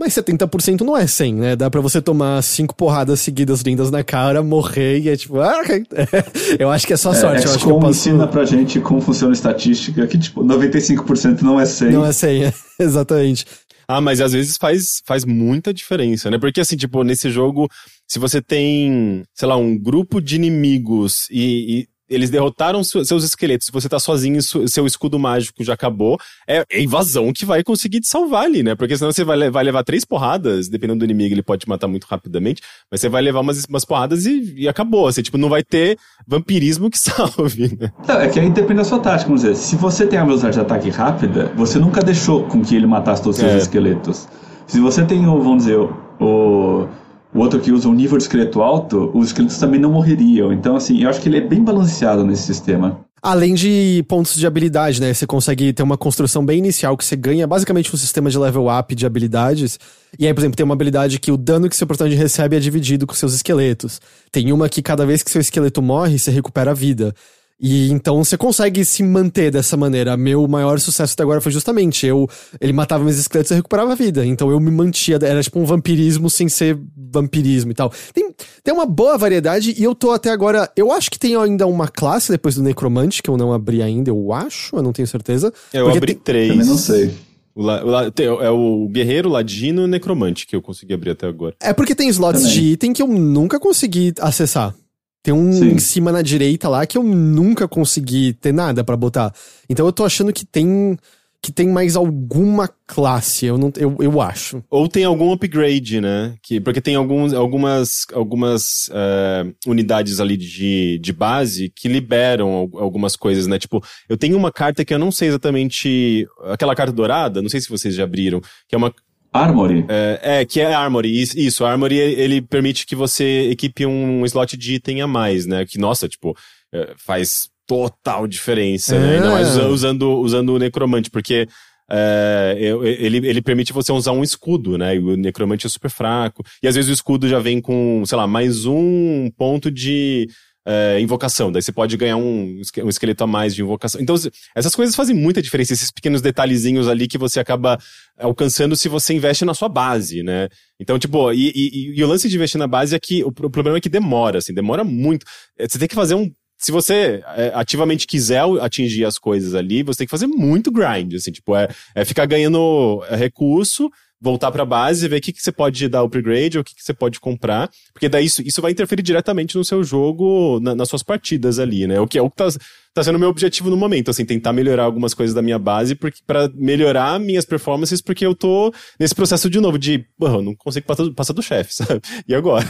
Mas 70% não é 100, né? Dá pra você tomar cinco porradas seguidas lindas na cara, morrer e é tipo, ah, ok. eu acho que é só sorte. É, eu acho que eu posso... ensina pra gente como funciona a estatística, que tipo, 95% não é 100. Não é 100, exatamente. Ah, mas às vezes faz, faz muita diferença, né? Porque assim, tipo, nesse jogo, se você tem, sei lá, um grupo de inimigos e, e eles derrotaram seus esqueletos. Se você tá sozinho, seu escudo mágico já acabou. É, é invasão que vai conseguir te salvar ali, né? Porque senão você vai, vai levar três porradas, dependendo do inimigo, ele pode te matar muito rapidamente. Mas você vai levar umas, umas porradas e, e acabou. Assim, tipo, não vai ter vampirismo que salve, né? Não, é que aí depende da sua tática, vamos dizer. Se você tem a velocidade de ataque rápida, você nunca deixou com que ele matasse todos os seus é. esqueletos. Se você tem o, vamos dizer, o o outro que usa um nível de esqueleto alto, os esqueletos também não morreriam. Então, assim, eu acho que ele é bem balanceado nesse sistema. Além de pontos de habilidade, né? Você consegue ter uma construção bem inicial que você ganha basicamente um sistema de level up de habilidades. E aí, por exemplo, tem uma habilidade que o dano que seu personagem recebe é dividido com seus esqueletos. Tem uma que cada vez que seu esqueleto morre, você recupera a vida. E então você consegue se manter dessa maneira. Meu maior sucesso até agora foi justamente eu. Ele matava meus esqueletos e recuperava a vida. Então eu me mantia. Era tipo um vampirismo sem ser vampirismo e tal. Tem, tem uma boa variedade e eu tô até agora. Eu acho que tem ainda uma classe depois do Necromante, que eu não abri ainda, eu acho, eu não tenho certeza. Eu abri tem... três. Também não sei. O la, o la, é o guerreiro, ladino e necromante que eu consegui abrir até agora. É porque tem slots Também. de item que eu nunca consegui acessar. Tem um Sim. em cima na direita lá que eu nunca consegui ter nada para botar. Então eu tô achando que tem que tem mais alguma classe, eu não eu, eu acho. Ou tem algum upgrade, né? Que, porque tem alguns, algumas, algumas uh, unidades ali de, de base que liberam algumas coisas, né? Tipo, eu tenho uma carta que eu não sei exatamente. Aquela carta dourada, não sei se vocês já abriram, que é uma, Armory? É, é, que é Armory. Isso, Armory ele permite que você equipe um slot de item a mais, né? Que, nossa, tipo, é, faz total diferença, é. né? Ainda mais usando, usando o Necromante, porque é, ele, ele permite você usar um escudo, né? E o necromante é super fraco. E às vezes o escudo já vem com, sei lá, mais um ponto de é, invocação. Daí você pode ganhar um, um esqueleto a mais de invocação. Então, essas coisas fazem muita diferença, esses pequenos detalhezinhos ali que você acaba alcançando se você investe na sua base, né? Então, tipo, e, e, e o lance de investir na base é que o, o problema é que demora, assim, demora muito. É, você tem que fazer um se você é, ativamente quiser atingir as coisas ali, você tem que fazer muito grind, assim, tipo, é, é ficar ganhando é, recurso, voltar para a base, ver o que, que você pode dar upgrade, ou o que, que você pode comprar, porque daí isso, isso vai interferir diretamente no seu jogo, na, nas suas partidas ali, né? O que é o que tá, tá sendo o meu objetivo no momento, assim, tentar melhorar algumas coisas da minha base para melhorar minhas performances, porque eu tô nesse processo de novo de, eu não consigo passar, passar do chefe, sabe? E agora?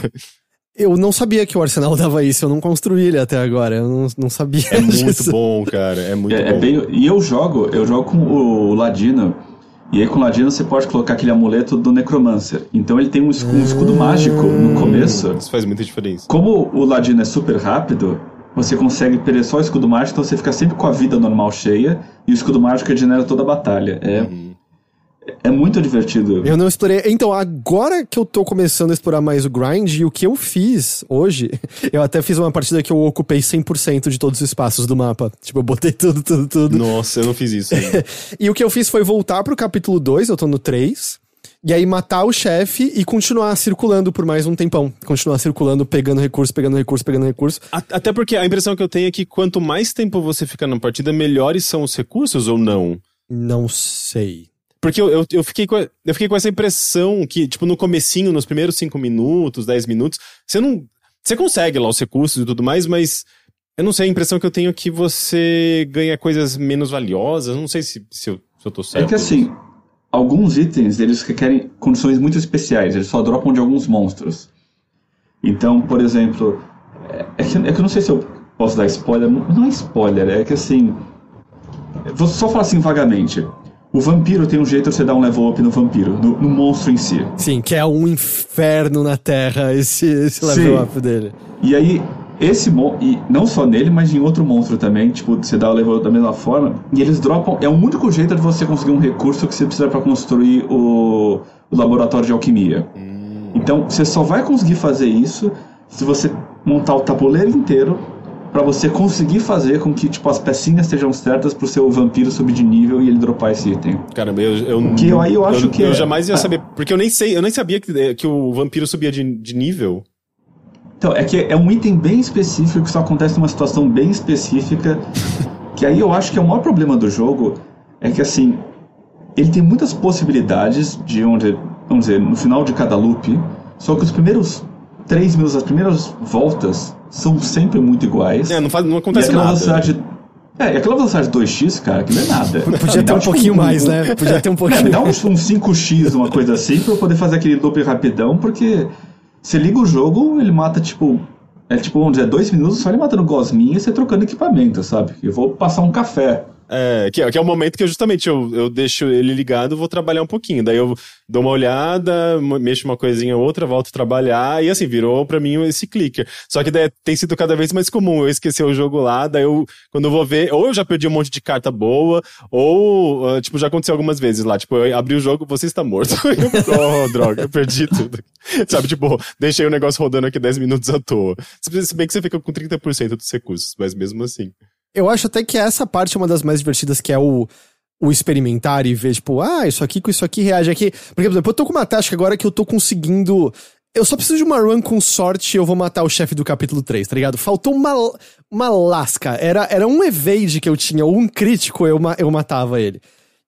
Eu não sabia que o Arsenal dava isso, eu não construí ele até agora, eu não, não sabia. É disso. muito bom, cara, é muito é, bom. É bem, e eu jogo, eu jogo com o Ladino, e aí com o Ladino você pode colocar aquele amuleto do Necromancer. Então ele tem um, escudo, um escudo mágico no começo. Isso faz muita diferença. Como o Ladino é super rápido, você consegue perder só o escudo mágico, então você fica sempre com a vida normal cheia, e o escudo mágico regenera toda a batalha. É. Uhum. É muito divertido. Eu não explorei. Então, agora que eu tô começando a explorar mais o grind, e o que eu fiz hoje, eu até fiz uma partida que eu ocupei 100% de todos os espaços do mapa. Tipo, eu botei tudo, tudo, tudo. Nossa, eu não fiz isso. e o que eu fiz foi voltar pro capítulo 2, eu tô no 3. E aí matar o chefe e continuar circulando por mais um tempão. Continuar circulando, pegando recurso, pegando recurso, pegando recurso. Até porque a impressão que eu tenho é que quanto mais tempo você fica na partida, melhores são os recursos ou não? Não sei. Porque eu, eu, eu, fiquei com, eu fiquei com essa impressão que, tipo, no comecinho, nos primeiros 5 minutos, 10 minutos, você não. Você consegue lá os recursos e tudo mais, mas eu não sei, a impressão que eu tenho é que você ganha coisas menos valiosas. Não sei se, se, eu, se eu tô certo. É que assim, alguns itens eles requerem condições muito especiais, eles só dropam de alguns monstros. Então, por exemplo, é, é que, é que eu não sei se eu posso dar spoiler. Não é spoiler, é que assim. Vou só falar assim vagamente. O vampiro tem um jeito de você dar um level up no vampiro, no, no monstro em si. Sim, que é um inferno na Terra esse, esse level Sim. up dele. E aí, esse e não só nele, mas em outro monstro também, tipo, você dá o level up da mesma forma. E eles dropam. É o único jeito de você conseguir um recurso que você precisa para construir o, o laboratório de alquimia. Hum. Então, você só vai conseguir fazer isso se você montar o tabuleiro inteiro para você conseguir fazer com que tipo as pecinhas estejam certas pro seu vampiro subir de nível e ele dropar esse item. Caramba, eu, eu que eu, aí eu acho eu, que eu é, jamais ia saber, porque eu nem sei, eu nem sabia que, que o vampiro subia de, de nível. Então, é que é um item bem específico que só acontece numa situação bem específica, que aí eu acho que é o maior problema do jogo é que assim, ele tem muitas possibilidades de onde, vamos dizer, no final de cada loop, só que os primeiros três minutos, as primeiras voltas são sempre muito iguais. É, não, faz, não acontece nada. Velocidade, é, e aquela velocidade 2x, cara, que não é nada. Podia ter um, um tipo, pouquinho um, mais, né? Podia ter um pouquinho. É, dá um, um 5x, uma coisa assim, pra eu poder fazer aquele loop rapidão, porque você liga o jogo, ele mata, tipo. É tipo, vamos dizer, dois minutos só ele matando gosminha e você trocando equipamento, sabe? Eu vou passar um café. É, que, é, que é o momento que eu justamente eu, eu deixo ele ligado, vou trabalhar um pouquinho. Daí eu dou uma olhada, mexo uma coisinha ou outra, volto a trabalhar, e assim, virou para mim esse clicker. Só que daí tem sido cada vez mais comum eu esquecer o jogo lá, daí eu, quando eu vou ver, ou eu já perdi um monte de carta boa, ou, uh, tipo, já aconteceu algumas vezes lá, tipo, eu abri o jogo, você está morto. oh, droga, eu perdi tudo. Sabe, tipo, deixei o negócio rodando aqui 10 minutos à toa. Se bem que você fica com 30% dos recursos, mas mesmo assim. Eu acho até que essa parte é uma das mais divertidas, que é o, o experimentar e ver, tipo, ah, isso aqui com isso aqui reage aqui. Porque, por exemplo, eu tô com uma tática agora que eu tô conseguindo. Eu só preciso de uma run com sorte e eu vou matar o chefe do capítulo 3, tá ligado? Faltou uma, uma lasca. Era, era um evade que eu tinha, ou um crítico, eu, eu matava ele.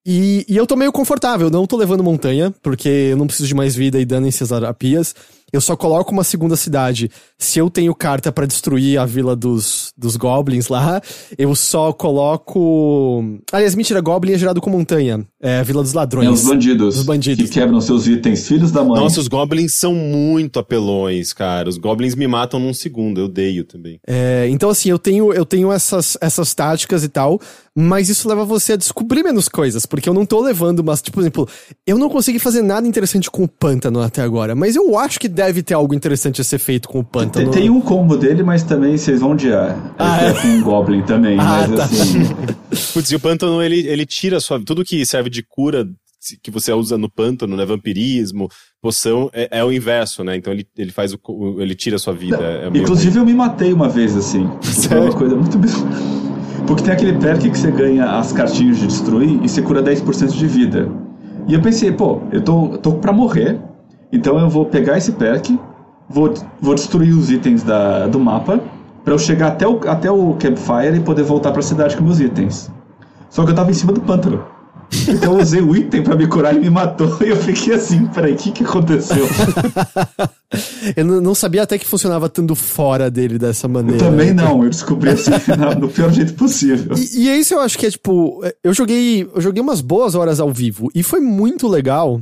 E, e eu tô meio confortável, não tô levando montanha, porque eu não preciso de mais vida e danem-se as arapias. Eu só coloco uma segunda cidade se eu tenho carta para destruir a vila dos, dos goblins lá. Eu só coloco. Aliás, mentira, goblin é gerado com montanha. É a vila dos ladrões. É os bandidos. Os bandidos. Que quebram seus itens, filhos da mãe. Nossa, os goblins são muito apelões, cara. Os goblins me matam num segundo, eu odeio também. É, então, assim, eu tenho, eu tenho essas, essas táticas e tal. Mas isso leva você a descobrir menos coisas, porque eu não tô levando, mas, tipo, por exemplo, eu não consegui fazer nada interessante com o pântano até agora, mas eu acho que deve ter algo interessante a ser feito com o pântano. Tem, tem um combo dele, mas também vocês vão odiar. Ah, é, é com um Goblin também, ah, mas tá. assim. Putz, e o pântano ele, ele tira sua. Tudo que serve de cura que você usa no pântano, né? Vampirismo, poção, é, é o inverso, né? Então ele, ele faz o, ele tira a sua vida. É Inclusive eu me matei uma vez, assim. Foi uma coisa muito Porque tem aquele perk que você ganha as cartinhas de destruir e você cura 10% de vida. E eu pensei, pô, eu tô, tô pra morrer, então eu vou pegar esse perk, vou, vou destruir os itens da, do mapa, para eu chegar até o, até o campfire e poder voltar para a cidade com meus itens. Só que eu tava em cima do pântano. Então eu usei o item para me curar e me matou. E eu fiquei assim, peraí, o que, que aconteceu? eu não sabia até que funcionava tanto fora dele dessa maneira. Eu também não, eu descobri assim no pior jeito possível. E, e é isso eu acho que é tipo. Eu joguei. Eu joguei umas boas horas ao vivo. E foi muito legal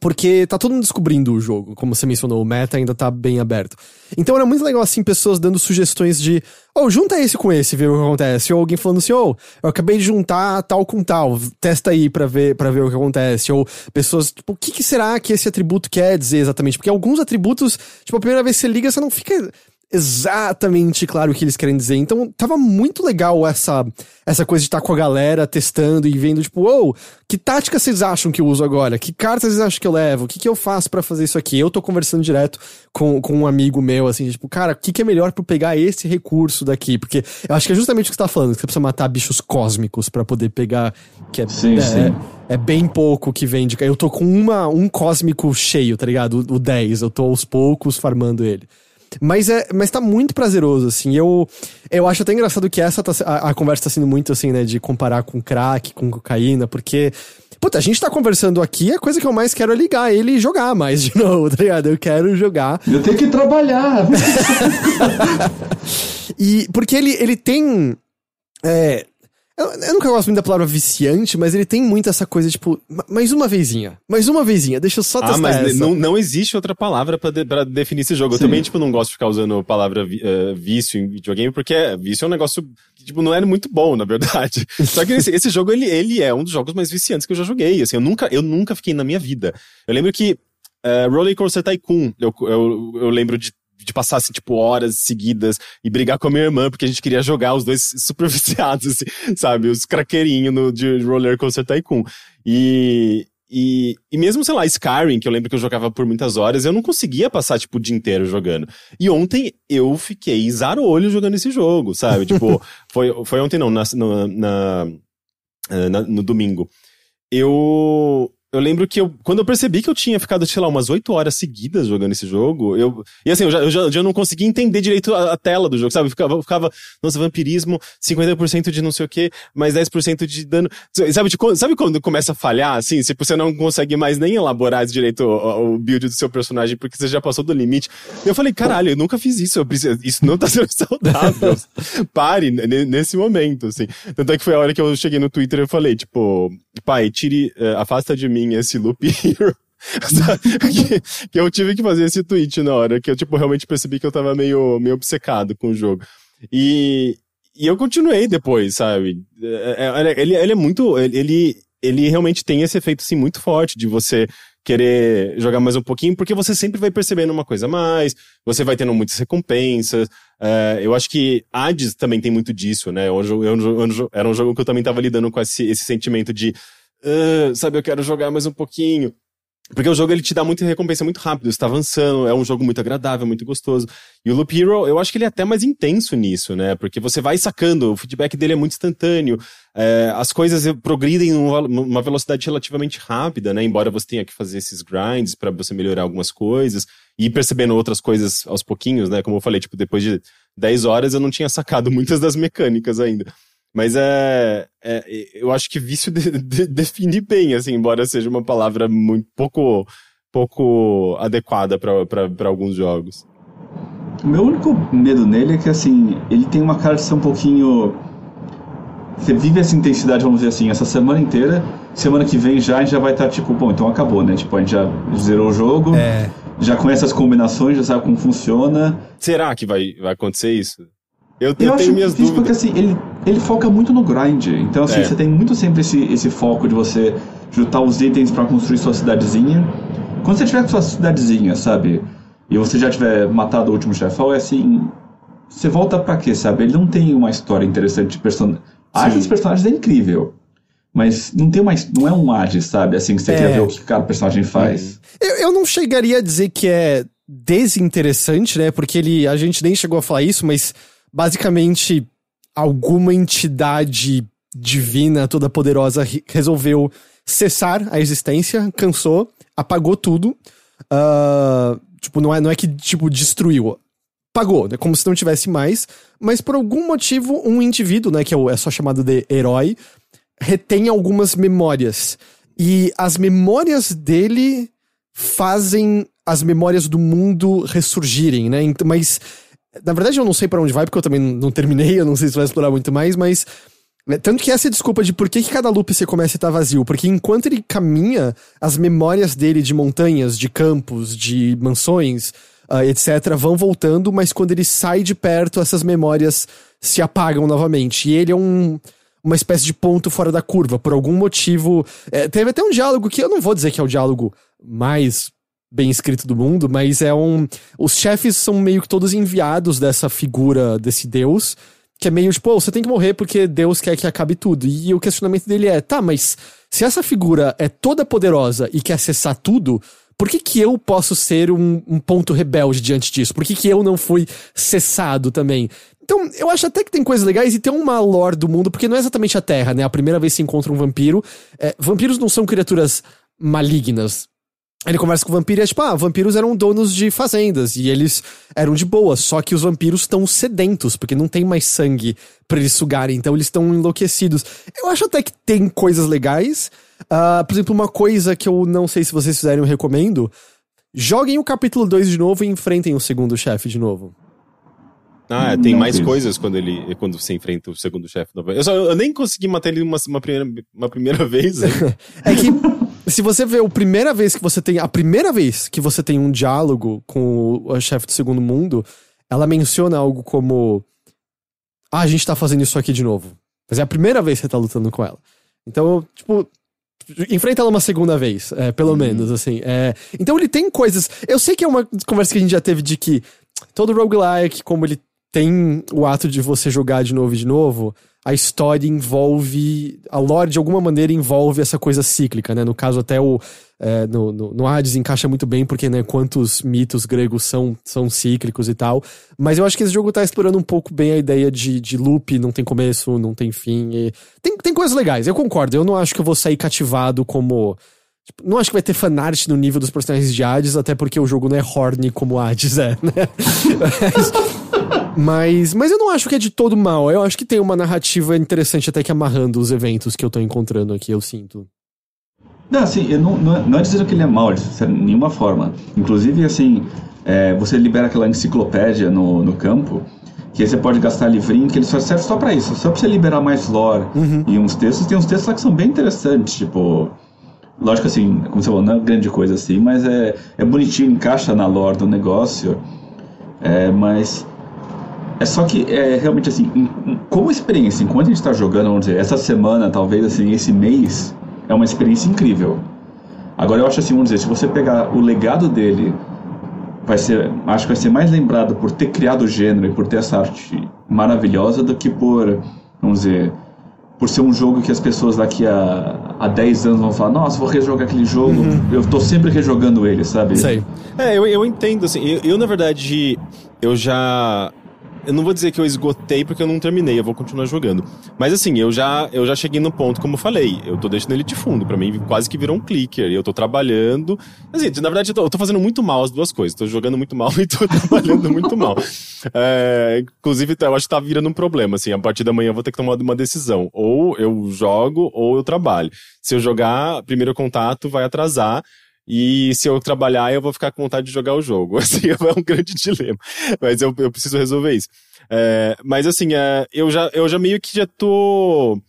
porque tá todo mundo descobrindo o jogo, como você mencionou, o meta ainda tá bem aberto. Então era muito legal, assim, pessoas dando sugestões de, oh, junta esse com esse, ver o que acontece. Ou alguém falando assim, oh, eu acabei de juntar tal com tal, testa aí pra ver, pra ver o que acontece. Ou pessoas, tipo, o que, que será que esse atributo quer dizer exatamente? Porque alguns atributos, tipo, a primeira vez que você liga, você não fica exatamente claro o que eles querem dizer. Então, tava muito legal essa essa coisa de estar tá com a galera testando e vendo, tipo, ou, oh, que tática vocês acham que eu uso agora? Que cartas vocês acham que eu levo? O que, que eu faço para fazer isso aqui? Eu tô conversando direto com, com um amigo meu, assim, tipo, cara, o que, que é melhor pra eu pegar esse recurso daqui? Porque eu acho que é justamente o que você tá falando, que você precisa matar bichos cósmicos para poder pegar, que é, sim, é, sim. é, bem pouco que vende. Eu tô com uma, um cósmico cheio, tá ligado? O, o 10, eu tô aos poucos farmando ele. Mas, é, mas tá muito prazeroso, assim. Eu, eu acho até engraçado que essa tá, a, a, conversa tá sendo muito, assim, né? De comparar com crack, com cocaína, porque. Puta, a gente tá conversando aqui, a coisa que eu mais quero é ligar ele e jogar mais de novo, tá ligado? Eu quero jogar. Eu tenho que trabalhar. e porque ele, ele tem. É, eu, eu, nunca gosto muito da palavra viciante, mas ele tem muito essa coisa, tipo, mais uma vezinha. Mais uma vezinha, deixa eu só testar Ah, mas essa. Não, não existe outra palavra pra, de, pra definir esse jogo. Sim. Eu também, tipo, não gosto de ficar usando a palavra uh, vício em videogame, porque vício é um negócio que, tipo, não é muito bom, na verdade. Só que esse, esse, jogo, ele, ele é um dos jogos mais viciantes que eu já joguei. Assim, eu nunca, eu nunca fiquei na minha vida. Eu lembro que uh, Roller Coaster Tycoon, eu, eu, eu lembro de de passar, assim, tipo, horas seguidas e brigar com a minha irmã, porque a gente queria jogar os dois super viciados, assim, sabe? Os craqueirinhos no, de Roller Coaster Tycoon. E, e, e mesmo, sei lá, Skyrim, que eu lembro que eu jogava por muitas horas, eu não conseguia passar, tipo, o dia inteiro jogando. E ontem eu fiquei olho jogando esse jogo, sabe? tipo, foi, foi ontem não, na, na, na, no domingo. Eu, eu lembro que eu, quando eu percebi que eu tinha ficado, sei lá, umas 8 horas seguidas jogando esse jogo, eu. E assim, eu já, eu já, já não conseguia entender direito a, a, tela do jogo, sabe? Eu ficava, ficava, nossa, vampirismo, 50% de não sei o que, mais 10% de dano. Sabe, de, sabe quando começa a falhar, assim? Se você não consegue mais nem elaborar direito o, o, build do seu personagem, porque você já passou do limite. Eu falei, caralho, eu nunca fiz isso, preciso, isso não tá sendo saudável. Pare nesse momento, assim. Tanto é que foi a hora que eu cheguei no Twitter e falei, tipo, pai, tire, uh, afasta de mim esse Loop Hero. que, que, eu tive que fazer esse tweet na hora, que eu, tipo, realmente percebi que eu tava meio, meio obcecado com o jogo. E, e eu continuei depois, sabe? É, é, ele, ele é muito. Ele, ele realmente tem esse efeito, assim, muito forte de você querer jogar mais um pouquinho, porque você sempre vai percebendo uma coisa a mais, você vai tendo muitas recompensas. É, eu acho que Hades também tem muito disso, né? Eu, eu, eu, era um jogo que eu também tava lidando com esse, esse sentimento de uh, sabe, eu quero jogar mais um pouquinho. Porque o jogo ele te dá muita recompensa muito rápido, você tá avançando, é um jogo muito agradável, muito gostoso. E o Loop Hero, eu acho que ele é até mais intenso nisso, né? Porque você vai sacando, o feedback dele é muito instantâneo, é, as coisas progridem numa velocidade relativamente rápida, né? Embora você tenha que fazer esses grinds para você melhorar algumas coisas e ir percebendo outras coisas aos pouquinhos, né? Como eu falei, tipo, depois de 10 horas eu não tinha sacado muitas das mecânicas ainda. Mas é, é, eu acho que vício de, de, define bem, assim, embora seja uma palavra muito pouco, pouco adequada para alguns jogos. O meu único medo nele é que, assim, ele tem uma cara de ser um pouquinho. Você vive essa intensidade, vamos dizer assim, essa semana inteira. Semana que vem já a gente já vai estar tá, tipo, bom, então acabou, né? Tipo, a gente já zerou o jogo, é. já conhece as combinações, já sabe como funciona. Será que vai, vai acontecer isso? Eu, eu, eu tenho minhas dúvidas. Porque assim, ele, ele foca muito no grind. Então, assim, é. você tem muito sempre esse, esse foco de você juntar os itens para construir sua cidadezinha. Quando você tiver com sua cidadezinha, sabe? E você já tiver matado o último chefão, é assim. Você volta para quê, sabe? Ele não tem uma história interessante de personagem. A arte dos personagens é incrível. mas não tem mais. Não é um ad, sabe? Assim, que você É. quer ver o que cada personagem faz. Eu, eu não chegaria a dizer que é desinteressante, né? Porque ele, a gente nem chegou a falar isso, mas basicamente alguma entidade divina, toda poderosa, re- resolveu cessar a existência, cansou, apagou tudo. Ah, tipo, não é, não é que tipo destruiu, pagou, né? Como se não tivesse mais. Mas por algum motivo, um indivíduo, né? Que é, é só chamado de herói, retém algumas memórias. E as memórias dele fazem as memórias do mundo ressurgirem, né? Então, mas, na verdade, eu não sei pra onde vai, porque eu também não terminei, eu não sei se vai explorar muito mais, mas. né, Tanto que essa é desculpa de por que, que cada loop você começa a estar vazio. Porque enquanto ele caminha, as memórias dele de montanhas, de campos, de mansões, ah, etc., vão voltando, mas quando ele sai de perto, essas memórias se apagam novamente. E ele é um uma espécie de ponto fora da curva, por algum motivo. É, teve até um diálogo que eu não vou dizer que é o diálogo mais bem escrito do mundo, mas é um. Os chefes são meio que todos enviados dessa figura, desse deus, que é meio tipo, "Pô, você tem que morrer porque Deus quer que acabe tudo. E o questionamento dele é: tá, mas se essa figura é toda poderosa e quer acessar tudo. Por que, que eu posso ser um, um ponto rebelde diante disso? Por que, que eu não fui cessado também? Então, eu acho até que tem coisas legais e tem uma lore do mundo, porque não é exatamente a Terra, né? A primeira vez que se encontra um vampiro. é, vampiros não são criaturas malignas. Ele conversa com o vampiro e é tipo, ah, vampiros eram donos de fazendas e eles eram de boa, só que os vampiros estão sedentos, porque não tem mais sangue pra eles sugarem, então eles estão enlouquecidos. Eu acho até que tem coisas legais. Ah, por exemplo, uma coisa que eu não sei se vocês fizerem, eu recomendo. Joguem o capítulo 2 de novo e enfrentem o segundo chefe de novo. Ah, é, tem Não mais fiz. coisas quando ele quando você enfrenta o segundo chefe. Eu, só, eu nem consegui matar ele uma, uma, primeira, uma primeira vez. É que se você vê a primeira vez que você tem. A primeira vez que você tem um diálogo com o, o chefe do segundo mundo, ela menciona algo como. Ah, a gente tá fazendo isso aqui de novo. Mas é a primeira vez que você tá lutando com ela. Então, tipo. Enfrenta ela uma segunda vez, é, pelo menos, assim. é. então ele tem coisas. Eu sei que é uma conversa que a gente já teve de que todo roguelike, como ele tem o ato de você jogar de novo e de novo, a história envolve. A lore, de alguma maneira, envolve essa coisa cíclica, né? No caso, até o. é, no, no, no Hades encaixa muito bem, porque, né, quantos mitos gregos são, são cíclicos e tal. Mas eu acho que esse jogo tá explorando um pouco bem a ideia de, de loop, não tem começo, não tem fim. e- Tem, tem coisas legais, eu concordo. Eu não acho que eu vou sair cativado como. tipo, não acho que vai ter fanart no nível dos personagens de Hades, até porque o jogo não é horny como Hades é, né? Mas, mas eu não acho que é de todo mal. Eu acho que tem uma narrativa interessante até que amarrando os eventos que eu tô encontrando aqui, eu sinto. Não, assim, eu não, não, é- não é dizendo que ele é mau, de nenhuma forma. Inclusive, assim, é, você libera aquela enciclopédia no, no campo, que aí você pode gastar livrinho, que ele só serve só pra isso, só pra você liberar mais lore. E uns textos, tem uns textos lá que são bem interessantes, tipo. Lógico assim, como você falou, não é grande coisa assim, mas é, é bonitinho, encaixa na lore do negócio. É, mas. É só que, é realmente assim, como experiência, enquanto a gente tá jogando, vamos dizer, essa semana, talvez assim, esse mês, é uma experiência incrível. Agora eu acho assim, vamos dizer, se você pegar o legado dele, vai ser, acho que vai ser mais lembrado por ter criado o gênero e por ter essa arte maravilhosa do que por, vamos dizer, por ser um jogo que as pessoas daqui a, a 10 anos vão falar, nossa, vou rejogar aquele jogo, eu tô sempre rejogando ele, sabe? Sei. É, eu, eu entendo, assim. Eu, eu, na verdade, eu já. Eu não vou dizer que eu esgotei porque eu não terminei, eu vou continuar jogando. Mas assim, eu já, eu já cheguei no ponto, como eu falei, eu tô deixando ele de fundo. Pra mim, quase que virou um clicker. E eu tô trabalhando. Assim, na verdade, eu tô, eu tô fazendo muito mal as duas coisas. Tô jogando muito mal e tô trabalhando muito mal. É, inclusive, eu acho que tá virando um problema. Assim, a partir da manhã eu vou ter que tomar uma decisão. Ou eu jogo, ou eu trabalho. Se eu jogar, primeiro contato vai atrasar. E se eu trabalhar, eu vou ficar com vontade de jogar o jogo. Assim, é um grande dilema. Mas eu, eu preciso resolver isso. É, mas assim, é, eu, já, eu já meio que já tô,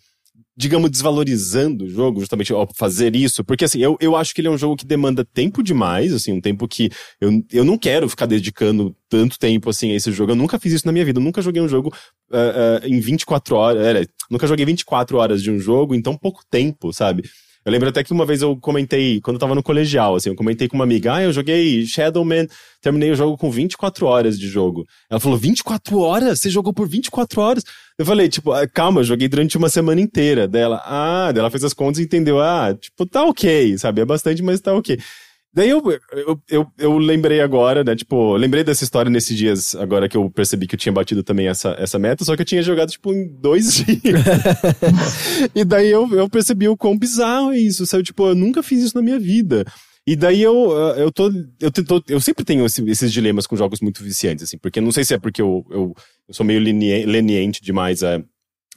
digamos, desvalorizando o jogo, justamente ao fazer isso. Porque assim, eu, eu acho que ele é um jogo que demanda tempo demais, assim, um tempo que eu, eu não quero ficar dedicando tanto tempo assim a esse jogo. Eu nunca fiz isso na minha vida. Eu nunca joguei um jogo uh, uh, em 24 horas. É, nunca joguei 24 horas de um jogo em tão pouco tempo, sabe? Eu lembro até que uma vez eu comentei, quando eu tava no colegial, assim, eu comentei com uma amiga, ah, eu joguei Shadowman, terminei o jogo com 24 horas de jogo. Ela falou, 24 horas? Você jogou por 24 horas? Eu falei, tipo, ah, calma, eu joguei durante uma semana inteira. Dela, ah, dela fez as contas e entendeu, ah, tipo, tá ok, sabe? É bastante, mas tá ok. Daí eu, eu, eu, eu, lembrei agora, né? Tipo, lembrei dessa história nesses dias, agora que eu percebi que eu tinha batido também essa, essa meta, só que eu tinha jogado, tipo, em dois dias. e daí eu, eu percebi o quão bizarro é isso, sabe? Tipo, eu nunca fiz isso na minha vida. E daí eu, eu tô. Eu, tô, eu sempre tenho esses dilemas com jogos muito viciantes, assim, porque não sei se é porque eu, eu, eu sou meio leniente demais a,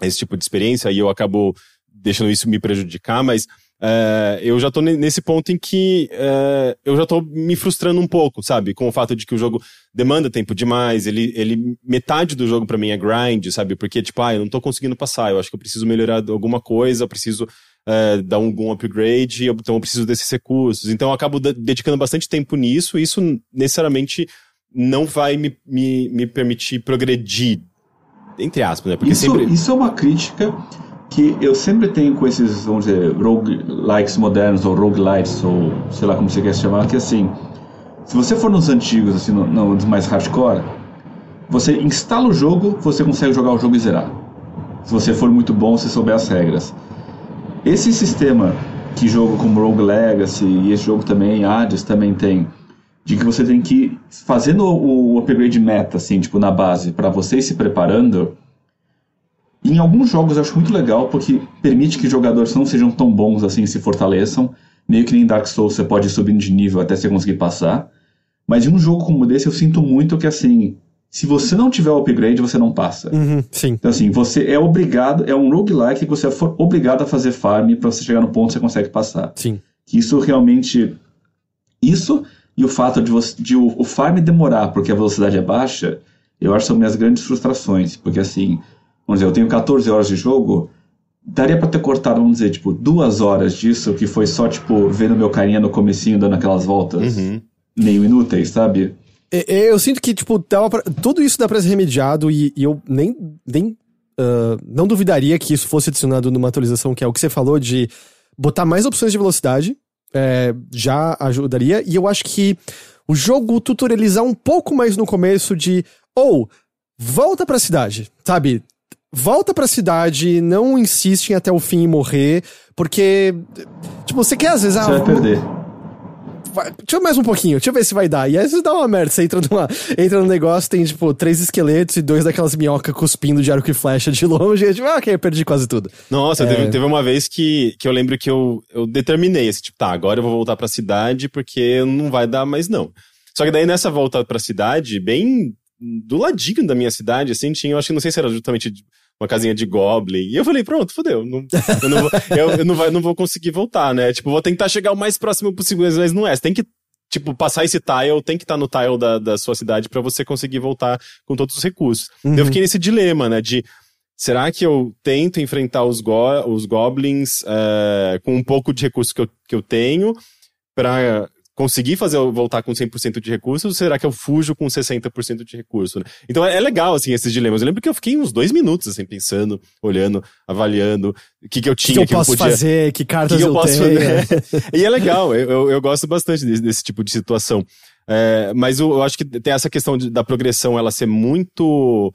a esse tipo de experiência e eu acabo deixando isso me prejudicar, mas é, eu já tô nesse ponto em que é, eu já tô me frustrando um pouco, sabe? Com o fato de que o jogo demanda tempo demais, ele, ele metade do jogo para mim é grind, sabe? Porque, tipo, ah, eu não tô conseguindo passar, eu acho que eu preciso melhorar alguma coisa, eu preciso é, dar algum upgrade, então eu preciso desses recursos. Então eu acabo dedicando bastante tempo nisso, e isso necessariamente não vai me, me, me permitir progredir, entre aspas, né? Porque isso, sempre... isso é uma crítica que eu sempre tenho com esses, vamos dizer, roguelikes modernos, ou roguelites, ou sei lá como você quer chamar, que assim, se você for nos antigos, assim, no, nos mais hardcore, você instala o jogo, você consegue jogar o jogo e zerar. Se você for muito bom, se souber as regras. Esse sistema que jogo como Rogue Legacy e esse jogo também, Hades também tem, de que você tem que fazendo o upgrade meta, assim, tipo, na base, para você ir se preparando, em alguns jogos eu acho muito legal, porque permite que jogadores não sejam tão bons assim se fortaleçam. Meio que nem Dark Souls você pode ir subindo de nível até você conseguir passar. Mas em um jogo como esse eu sinto muito que assim, se você não tiver o upgrade, você não passa. Uhum, sim. Então assim, você é obrigado, é um roguelike que você for obrigado a fazer farm para você chegar no ponto que você consegue passar. Sim. Que isso realmente isso e o fato de, você, de o, o farm demorar porque a velocidade é baixa, eu acho que são minhas grandes frustrações, porque assim, vamos dizer, eu tenho 14 horas de jogo, daria para ter cortado, vamos dizer, tipo, duas horas disso, que foi só, tipo, vendo meu carinha no comecinho dando aquelas voltas uhum. meio inúteis, sabe? Eu sinto que, tipo, pra... tudo isso dá pra ser remediado e, e eu nem, nem uh, não duvidaria que isso fosse adicionado numa atualização, que é o que você falou de botar mais opções de velocidade, é, já ajudaria. E eu acho que o jogo tutorializar um pouco mais no começo de, ou, oh, volta pra cidade, sabe? Volta pra cidade, não insiste em até o fim e morrer, porque, tipo, você quer às vezes... Você ah, vai perder. Vai, deixa eu mais um pouquinho, deixa eu ver se vai dar. E aí você dá uma merda, você entra, numa, entra no negócio, tem, tipo, três esqueletos e dois daquelas minhocas cuspindo de arco e flecha de longe, e tipo, ah, ok, eu perdi quase tudo. Nossa, é... teve, teve, uma vez que, que eu lembro que eu, eu determinei, assim, tipo, tá, agora eu vou voltar pra cidade, porque não vai dar mais não. Só que daí nessa volta pra cidade, bem do ladinho da minha cidade, assim, tinha, eu acho que não sei se era justamente uma casinha de Goblin. E eu falei, pronto, fodeu. Não, eu, não vou, eu, eu não, vai, não vou conseguir voltar, né? Tipo, vou tentar chegar o mais próximo possível, mas não é. Você tem que, tipo, passar esse tile, tem que estar tá no tile da, da sua cidade para você conseguir voltar com todos os recursos. Uhum. Eu fiquei nesse dilema, né? De será que eu tento enfrentar os, go os goblins uh, com um pouco de recursos que eu, que eu tenho para conseguir fazer voltar com 100% de recursos ou será que eu fujo com 60% de recurso? Né? Então é, é, legal, assim, esses dilemas. Eu lembro que eu fiquei uns dois minutos, assim, pensando, olhando, avaliando o que, que eu tinha, que, que eu posso podia... fazer, que cartas que eu, eu posso tenho. fazer. e é legal, eu, eu, gosto bastante desse, desse, tipo de situação. É, mas eu, eu, acho que tem essa questão de, da progressão ela ser muito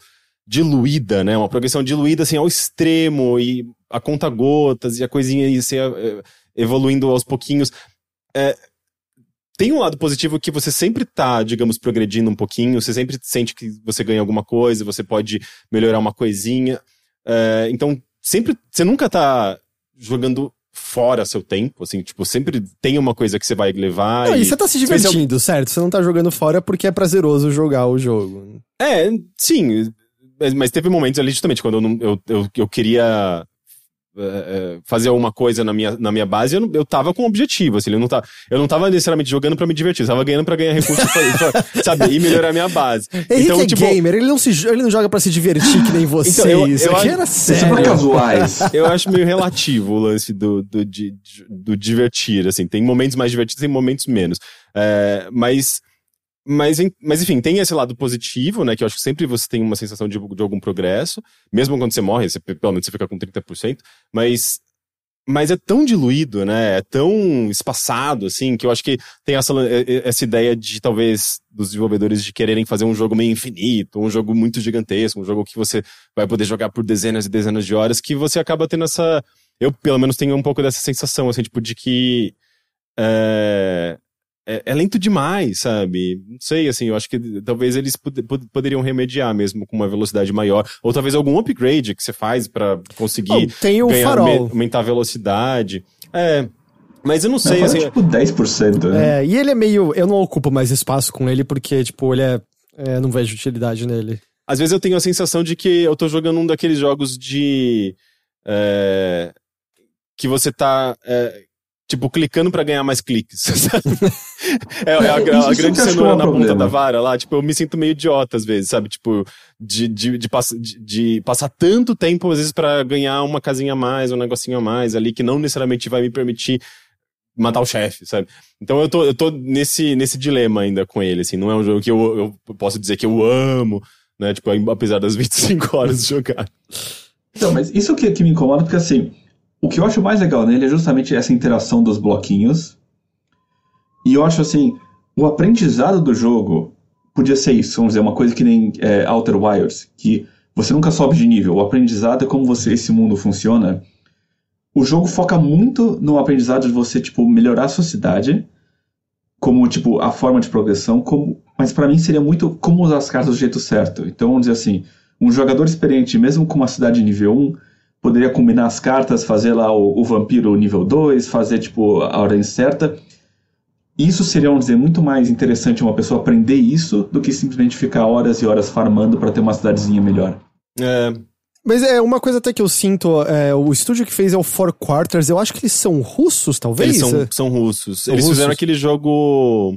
diluída, né? Uma progressão diluída, assim, ao extremo e a conta gotas e a coisinha aí ser é, evoluindo aos pouquinhos. É, tem um lado positivo que você sempre tá, digamos, progredindo um pouquinho, você sempre sente que você ganha alguma coisa, você pode melhorar uma coisinha. É, então, sempre, você nunca tá jogando fora seu tempo, assim, tipo, sempre tem uma coisa que você vai levar. Não, e, e você tá se divertindo, certo? Você não tá jogando fora porque é prazeroso jogar o jogo. É, sim. Mas, mas teve momentos ali, justamente, quando eu, eu, eu, eu queria é, é, fazer alguma coisa na minha, na minha base, eu, não, eu tava com um objetivo, assim, eu não, tá, eu não tava necessariamente jogando para me divertir, eu tava ganhando para ganhar recursos, pra, pra, sabe, e melhorar a minha base. Henrique então, é tipo, gamer, ele não, se, ele não joga para se divertir que nem você, então, eu, isso eu aqui acho, era sério. casuais. Eu acho meio relativo o lance do, do, do, do divertir, assim, tem momentos mais divertidos e momentos menos. É, mas mas, mas enfim, tem esse lado positivo, né? Que eu acho que sempre você tem uma sensação de, de algum progresso. Mesmo quando você morre, você, pelo menos você fica com 30%. Mas mas é tão diluído, né? É tão espaçado, assim, que eu acho que tem essa, essa ideia de talvez dos desenvolvedores de quererem fazer um jogo meio infinito, um jogo muito gigantesco, um jogo que você vai poder jogar por dezenas e dezenas de horas, que você acaba tendo essa. Eu, pelo menos, tenho um pouco dessa sensação, assim, tipo, de que. É, é, é, lento demais, sabe? Não sei, assim, eu acho que talvez eles pod pod poderiam remediar mesmo com uma velocidade maior. Ou talvez algum upgrade que você faz para conseguir oh, tem o ganhar, farol. aumentar a velocidade. É. Mas eu não sei, não, assim. tipo 10%, né? É, e ele é meio. Eu não ocupo mais espaço com ele porque, tipo, ele é. é não vejo utilidade nele. Às vezes eu tenho a sensação de que eu tô jogando um daqueles jogos de. É, que você tá. É, tipo, clicando para ganhar mais cliques. é, é, a, a, a grande cenoura na problema. ponta da vara lá, tipo, eu me sinto meio idiota às vezes, sabe? Tipo, de, de, de, pass de, de passar tanto tempo, às vezes, para ganhar uma casinha a mais, um negocinho a mais ali, que não necessariamente vai me permitir matar o chefe, sabe? Então eu tô, eu tô nesse, nesse dilema ainda com ele, assim, não é um jogo que eu, eu posso dizer que eu amo, né? Tipo, apesar das 25 horas de jogar. Então, mas isso que, que me incomoda, porque assim, o que eu acho mais legal nele é justamente essa interação dos bloquinhos. E eu acho assim, o aprendizado do jogo podia ser isso, vamos dizer, uma coisa que nem é, Outer Wilds, que você nunca sobe de nível. O aprendizado é como você esse mundo funciona. O jogo foca muito no aprendizado de você tipo melhorar a sua cidade, como tipo a forma de progressão, como, mas para mim seria muito como usar as cartas do jeito certo. Então vamos dizer assim, um jogador experiente, mesmo com uma cidade nível 1, poderia combinar as cartas, fazer lá o, o vampiro nível 2, fazer tipo a ordem certa. Isso seria, vamos dizer, muito mais interessante uma pessoa aprender isso do que simplesmente ficar horas e horas farmando para ter uma cidadezinha melhor. É. Mas é uma coisa até que eu sinto, é, o estúdio que fez é o Four Quarters, eu acho que eles são russos, talvez? Eles são, são russos. São eles russos. fizeram aquele jogo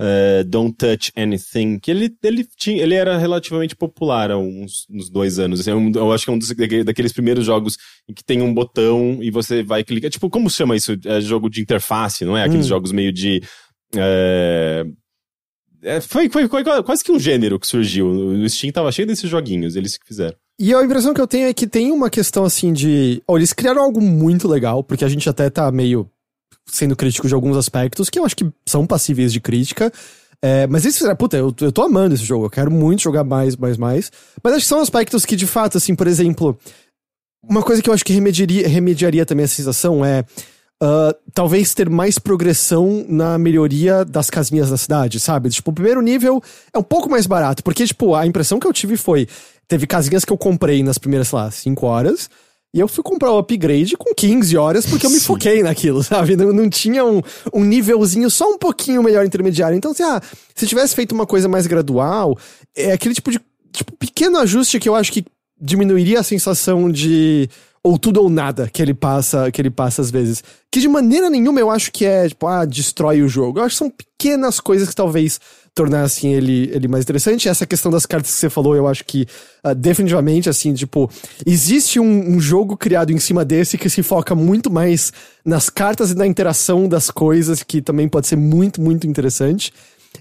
uh, Don't Touch Anything, que ele, ele, tinha, ele era relativamente popular há uns, uns dois anos. Assim, é eu acho que é um dos, daqueles primeiros jogos em que tem um botão e você vai clicar. Tipo, como se chama isso? É jogo de interface, não é? Aqueles hum. jogos meio de. É, é, foi, foi, foi, quase que um gênero que surgiu. O Steam tava cheio desses joguinhos, eles que fizeram. E a impressão que eu tenho é que tem uma questão assim de. Olha, eles criaram algo muito legal, porque a gente até tá meio sendo crítico de alguns aspectos que eu acho que são passíveis de crítica. É, mas isso, puta, eu, eu tô amando esse jogo, eu quero muito jogar mais, mais, mais. Mas acho que são aspectos que, de fato, assim, por exemplo, uma coisa que eu acho que remediaria, remediaria também a sensação é. Uh, talvez ter mais progressão na melhoria das casinhas da cidade, sabe? Tipo, o primeiro nível é um pouco mais barato, porque, tipo, a impressão que eu tive foi: teve casinhas que eu comprei nas primeiras, sei lá, 5 horas. E eu fui comprar o upgrade com 15 horas porque eu me Sim. foquei naquilo, sabe? Não, não tinha um, um nívelzinho só um pouquinho melhor intermediário. Então, assim, ah, se tivesse feito uma coisa mais gradual, é aquele tipo de tipo, pequeno ajuste que eu acho que diminuiria a sensação de ou tudo ou nada que ele passa, que ele passa às vezes. Que de maneira nenhuma eu acho que é, tipo, ah, destrói o jogo. Eu acho que são pequenas coisas que talvez tornassem ele, ele mais interessante. Essa questão das cartas que você falou, eu acho que uh, definitivamente, assim, tipo, existe um, um, jogo criado em cima desse que se foca muito mais nas cartas e na interação das coisas, que também pode ser muito, muito interessante.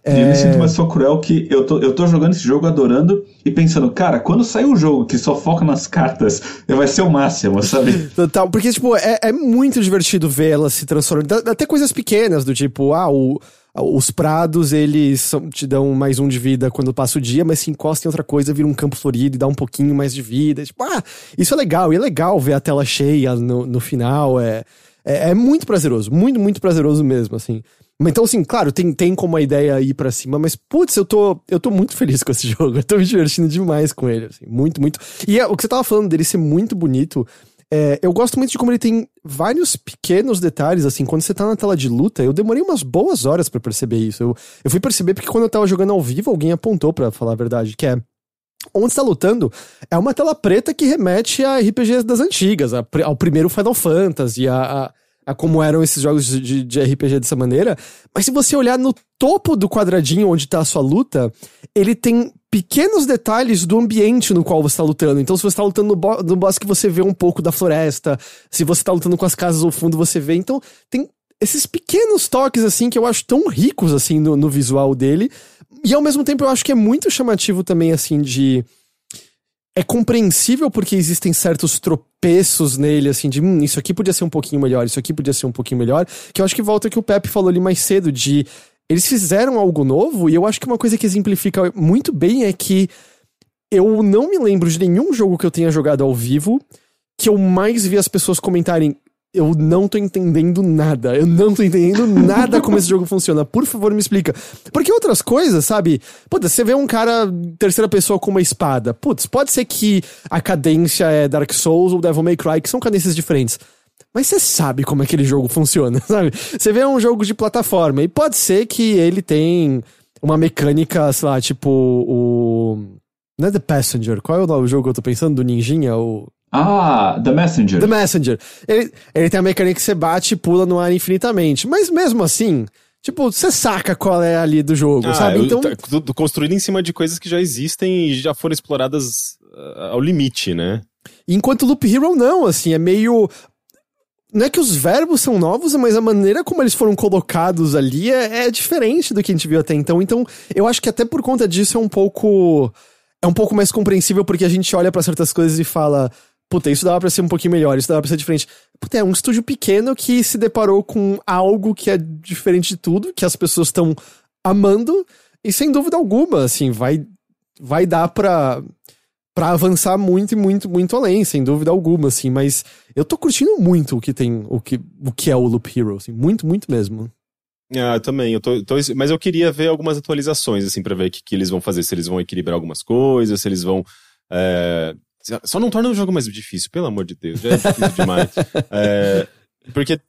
E é... eu me sinto mais só cruel que eu tô, eu tô jogando esse jogo adorando e pensando, cara, quando sair um jogo que só foca nas cartas, vai ser o máximo, sabe? Total, porque, tipo, é, é muito divertido ver ela se transformando. Até coisas pequenas, do tipo, ah, o, os prados, eles são, te dão mais um de vida quando passa o dia, mas se encosta em outra coisa, vira um campo florido e dá um pouquinho mais de vida. Tipo, ah, isso é legal. E é legal ver a tela cheia no, no final. É, é, é muito prazeroso. Muito, muito prazeroso mesmo, assim. Então, assim, claro, tem, tem como a ideia ir para cima, mas, putz, eu tô, eu tô muito feliz com esse jogo. Eu tô me divertindo demais com ele, assim, muito, muito. E é, o que você tava falando dele ser muito bonito, é, eu gosto muito de como ele tem vários pequenos detalhes, assim, quando você tá na tela de luta, eu demorei umas boas horas para perceber isso. Eu, eu fui perceber porque quando eu tava jogando ao vivo, alguém apontou para falar a verdade, que é onde está lutando é uma tela preta que remete a RPGs das antigas, a, ao primeiro Final Fantasy, a, a, a como eram esses jogos de, de, RPG dessa maneira. Mas se você olhar no topo do quadradinho onde está a sua luta, ele tem pequenos detalhes do ambiente no qual você está lutando. Então, se você está lutando no, bo no bosque, você vê um pouco da floresta. Se você está lutando com as casas ao fundo, você vê. Então, tem esses pequenos toques, assim, que eu acho tão ricos, assim, no, no visual dele. E ao mesmo tempo, eu acho que é muito chamativo também, assim, de é compreensível porque existem certos tropeços nele, assim, de hum, isso aqui podia ser um pouquinho melhor, isso aqui podia ser um pouquinho melhor. Que eu acho que volta que o Pepe falou ali mais cedo, de eles fizeram algo novo, e eu acho que uma coisa que exemplifica muito bem é que eu não me lembro de nenhum jogo que eu tenha jogado ao vivo que eu mais vi as pessoas comentarem eu não tô entendendo nada. Eu não tô entendendo nada como esse jogo funciona. Por favor, me explica. Porque outras coisas, sabe? Putz, você vê um cara terceira pessoa com uma espada. Putz, pode ser que a cadência é Dark Souls ou Devil May Cry, que são cadências diferentes. Mas você sabe como aquele jogo funciona, sabe? Você vê um jogo de plataforma e pode ser que ele tem uma mecânica, sei lá, tipo o. Não é The Passenger? Qual é o jogo que eu tô pensando? Do Ninjinha? O... Ah, The Messenger. The Messenger. Ele, ele tem a mecânica que você bate e pula no ar infinitamente. Mas mesmo assim, tipo, você saca qual é ali do jogo, Ah, sabe? Então, tá tudo construído em cima de coisas que já existem e já foram exploradas ah, ao limite, né? enquanto Loop Hero não, assim, é meio. Não é que os verbos são novos, mas a maneira como eles foram colocados ali é, é diferente do que a gente viu até então. Então, eu acho que até por conta disso é um pouco. É um pouco mais compreensível porque a gente olha pra certas coisas e fala. Puta, isso dava pra ser um pouquinho melhor, isso dava pra ser diferente. Puta, é um estúdio pequeno que se deparou com algo que é diferente de tudo, que as pessoas estão amando, e sem dúvida alguma, assim, vai, vai dar pra, pra avançar muito e muito, muito além, sem dúvida alguma, assim, mas eu tô curtindo muito o que tem, o que, o que é o Loop Hero, assim, muito, muito mesmo. Ah, eu também. Eu tô, tô- mas eu queria ver algumas atualizações, assim, pra ver o que, que eles vão fazer. Se eles vão equilibrar algumas coisas, se eles vão. é, Só não torna o jogo mais difícil, pelo amor de Deus. Já é difícil demais. É, Porque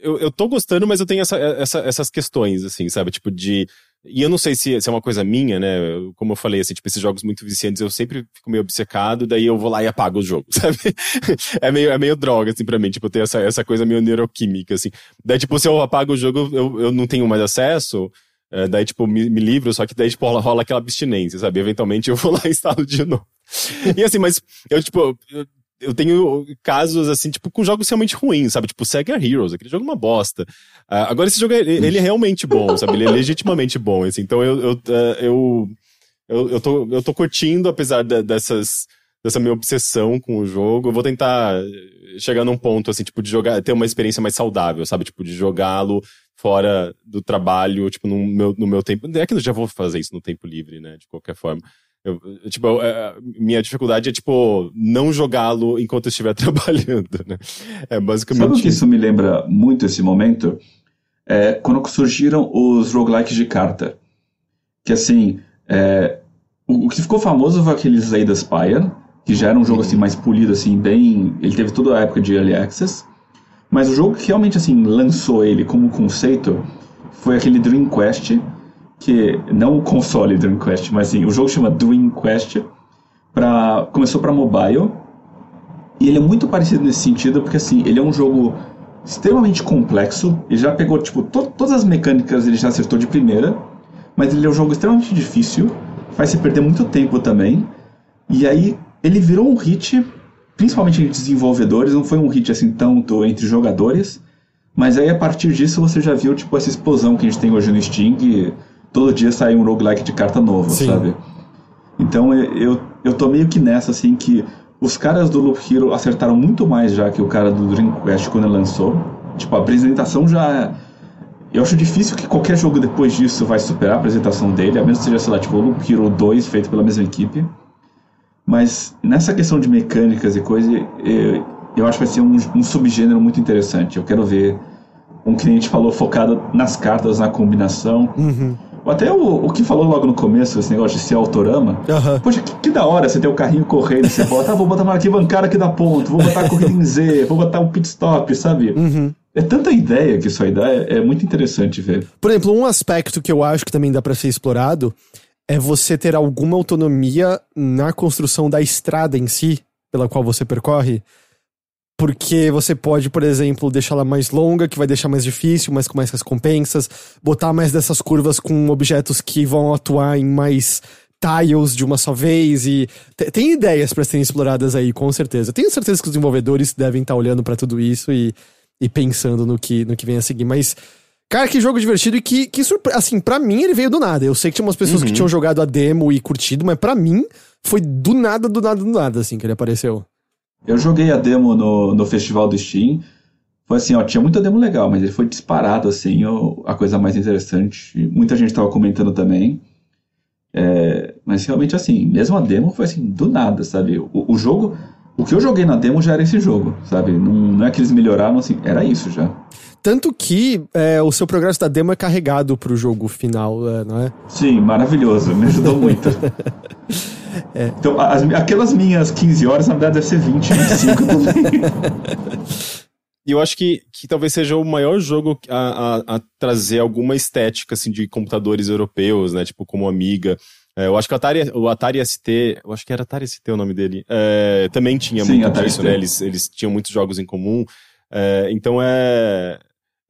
eu, eu tô gostando, mas eu tenho essa, essa- essas questões, assim, sabe? Tipo, de. E eu não sei se, se é uma coisa minha, né? Como eu falei, assim, tipo, esses jogos muito viciantes, eu sempre fico meio obcecado, daí eu vou lá e apago o jogo, sabe? é, meio, é meio droga, assim, pra mim, tipo, ter essa, essa coisa meio neuroquímica, assim. Daí, tipo, se eu apago o jogo, eu, eu não tenho mais acesso, é, daí, tipo, me, me livro, só que daí, tipo, rola, rola aquela abstinência, sabe? Eventualmente eu vou lá e instalo de novo. e assim, mas eu, tipo, eu, eu tenho casos, assim, tipo, com jogos realmente ruins, sabe? Tipo, Sega Heroes, aquele jogo é uma bosta. Ah, agora, esse jogo, é- ele é realmente bom, sabe? Ele é legitimamente bom, assim. Então, eu, eu, ah, eu, eu, eu, tô, eu tô curtindo, apesar da- dessas, dessa minha obsessão com o jogo. Eu vou tentar chegar num ponto, assim, tipo, de jogar, ter uma experiência mais saudável, sabe? Tipo, de jogá-lo fora do trabalho, tipo, no meu, no meu tempo. É que eu já vou fazer isso no tempo livre, né? De qualquer forma. Eu, tipo, eu, é, minha dificuldade é, tipo, não jogá-lo enquanto eu estiver trabalhando, né? É basicamente Sabe o que isso me lembra muito esse momento? É quando surgiram os roguelikes de carta. Que assim, é, o, o que ficou famoso foi aquele Slay Spire, que já era um jogo assim mais polido, assim, bem. Ele teve toda a época de Early Access. Mas o jogo que realmente assim lançou ele como conceito foi aquele Dream Quest, que não o console Dream Quest, mas assim, o jogo chama Dream Quest. Pra, começou para mobile e ele é muito parecido nesse sentido, porque assim, ele é um jogo extremamente complexo. Ele já pegou, tipo, to todas as mecânicas ele já acertou de primeira. Mas ele é um jogo extremamente difícil. Faz você perder muito tempo também. E aí ele virou um hit, principalmente entre desenvolvedores. Não foi um hit assim tanto entre jogadores. Mas aí a partir disso você já viu, tipo, essa explosão que a gente tem hoje no. Que todo dia sai um roguelike de carta novo, Sim. sabe? Então eu, eu, eu tô meio que nessa, assim, que os caras do Loop Hero acertaram muito mais já que o cara do Dream Quest quando ele lançou. Tipo, a apresentação já. Eu acho difícil que qualquer jogo depois disso vai superar a apresentação dele, a menos que seja, sei lá, tipo, o Loop Hero 2 feito pela mesma equipe. Mas nessa questão de mecânicas e coisa, eu, eu acho que vai ser um, um subgênero muito interessante. Eu quero ver um cliente falou focado nas cartas, na combinação. Ou Até o, o que falou logo no começo, esse negócio de ser autorama. Aham. Poxa, que, que da hora você ter o carrinho correndo, você bota, ah, vou botar uma arquibancada aqui da ponto, vou botar a corrida em Z, vou botar um pit stop, sabe? É tanta ideia que isso aí dá, é, é muito interessante ver. Por exemplo, um aspecto que eu acho que também dá pra ser explorado é você ter alguma autonomia na construção da estrada em si, pela qual você percorre. Porque você pode, por exemplo, deixá-la mais longa, que vai deixar mais difícil, mas com mais recompensas, botar mais dessas curvas com objetos que vão atuar em mais tiles de uma só vez e te- tem ideias para serem exploradas aí, com certeza. Tenho certeza que os desenvolvedores devem estar olhando para tudo isso e, e pensando no que, no que vem a seguir, mas Cara, que jogo divertido e que, que surpre... Assim, pra mim ele veio do nada. Eu sei que tinha umas pessoas que tinham jogado a demo e curtido, mas pra mim foi do nada, do nada, do nada, assim, que ele apareceu. Eu joguei a demo no, no festival do Steam. Foi assim, ó, tinha muita demo legal, mas ele foi disparado, assim, ó, a coisa mais interessante. Muita gente tava comentando também. É, mas realmente, assim, mesmo a demo foi assim, do nada, sabe? O, o, jogo, o que eu joguei na demo já era esse jogo, sabe? Não, não é que eles melhoraram, assim, era isso já. Tanto que é, o seu progresso da demo é carregado pro jogo final, é, não é? Sim, maravilhoso, me ajudou muito. é. Então, as, aquelas minhas 15 horas, na verdade, deve ser 20, 25 também. E eu acho que, que talvez seja o maior jogo a, a, a, trazer alguma estética assim, de computadores europeus, né? Tipo, como Amiga. É, eu acho que o Atari, o Atari ST, eu acho que era Atari ST o nome dele, é, também tinha Sim, muito Atari disso, né? Eles, eles tinham muitos jogos em comum. É, então é,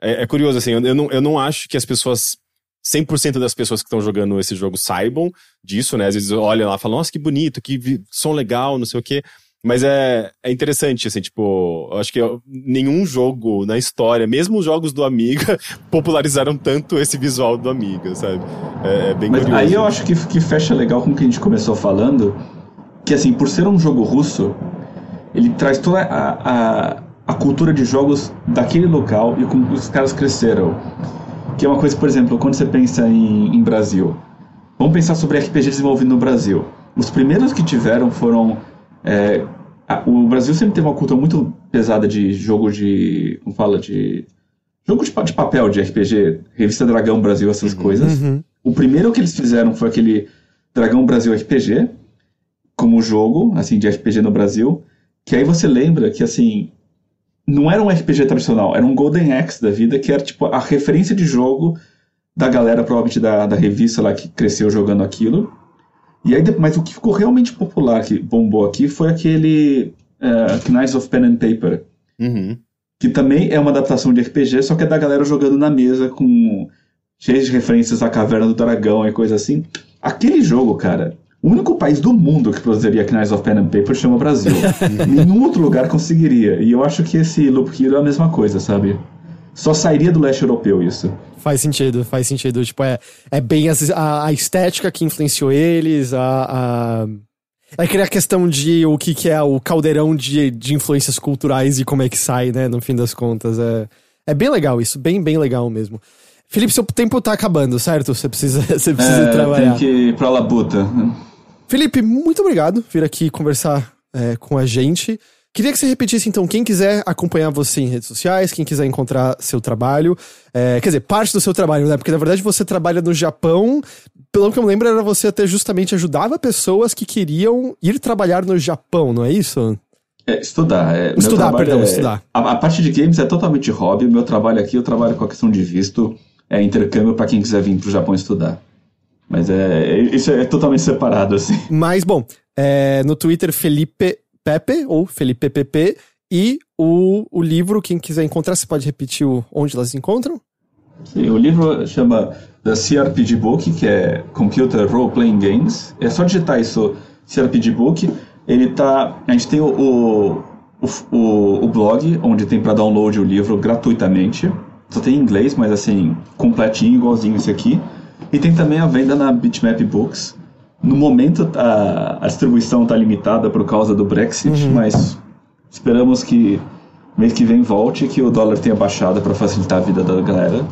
é, é, curioso, assim, eu, eu, não, eu não acho que as pessoas 100% das pessoas que estão jogando esse jogo saibam disso, né? Às vezes olham lá e falam, nossa, que bonito, que som legal, não sei o quê. Mas é, é interessante, assim, tipo, eu acho que nenhum jogo na história, mesmo os jogos do Amiga, popularizaram tanto esse visual do Amiga, sabe? É, é bem Mas curioso. Aí eu acho que, que fecha legal com o que a gente começou falando, que assim, por ser um jogo russo, ele traz toda a, a a cultura de jogos daquele local e como os caras cresceram. Que é uma coisa, por exemplo, quando você pensa em, em Brasil. Vamos pensar sobre RPG desenvolvido no Brasil. Os primeiros que tiveram foram. É, a, o Brasil sempre teve uma cultura muito pesada de jogo de. Como fala? De. Jogo de, de papel de RPG, Revista Dragão Brasil, essas uhum, coisas. Uhum. O primeiro que eles fizeram foi aquele Dragão Brasil RPG, como jogo, assim, de RPG no Brasil. Que aí você lembra que, assim, não era um RPG tradicional, era um Golden Axe da vida, que era tipo a referência de jogo da galera, provavelmente da, da revista lá que cresceu jogando aquilo. E aí, mas o que ficou realmente popular, que bombou aqui, foi aquele uh, Knights of Pen and Paper. Uhum. Que também é uma adaptação de RPG, só que é da galera jogando na mesa com cheias de referências à Caverna do Dragão e coisa assim. Aquele jogo, cara, o único país do mundo que produziria Knights of Pen and Paper chama Brasil. Nenhum outro lugar conseguiria. E eu acho que esse Loop Hero é a mesma coisa, sabe? Só sairia do leste europeu isso. Faz sentido, faz sentido. Tipo, é, é bem a, a estética que influenciou eles, a, a... É aquela questão de o que, que é o caldeirão de, de influências culturais e como é que sai, né, no fim das contas. É, é bem legal isso, bem, bem legal mesmo. Felipe, seu tempo tá acabando, certo? Você precisa, você precisa é, trabalhar. Tem que ir pra labuta. Felipe, muito obrigado por vir aqui conversar é, com a gente. Queria que você repetisse, então, quem quiser acompanhar você em redes sociais, quem quiser encontrar seu trabalho, é, quer dizer, parte do seu trabalho, né? Porque na verdade você trabalha no Japão. Pelo que eu me lembro, era você até justamente ajudava pessoas que queriam ir trabalhar no Japão, não é isso? É, estudar. É, estudar, perdão, é, estudar. A, a, parte de games é totalmente hobby. O meu trabalho aqui, eu trabalho com a questão de visto, é intercâmbio para quem quiser vir para o Japão estudar. Mas é, isso é totalmente separado, assim. Mas, bom, é, no Twitter, Felipe Pepe, ou Felipe PP, e o, o livro, quem quiser encontrar, você pode repetir o, onde elas encontram? Sim, o livro chama The CRPG Book, que é Computer Role Playing Games. É só digitar isso, CRPG Book. Ele tá. A gente tem o, o, o, o blog, onde tem para download o livro gratuitamente. Só tem em inglês, mas assim, completinho, igualzinho esse aqui. E tem também a venda na Bitmap Books. No momento a, a distribuição está limitada por causa do Brexit, uhum. mas esperamos que mês que vem volte e que o dólar tenha baixado para facilitar a vida da galera.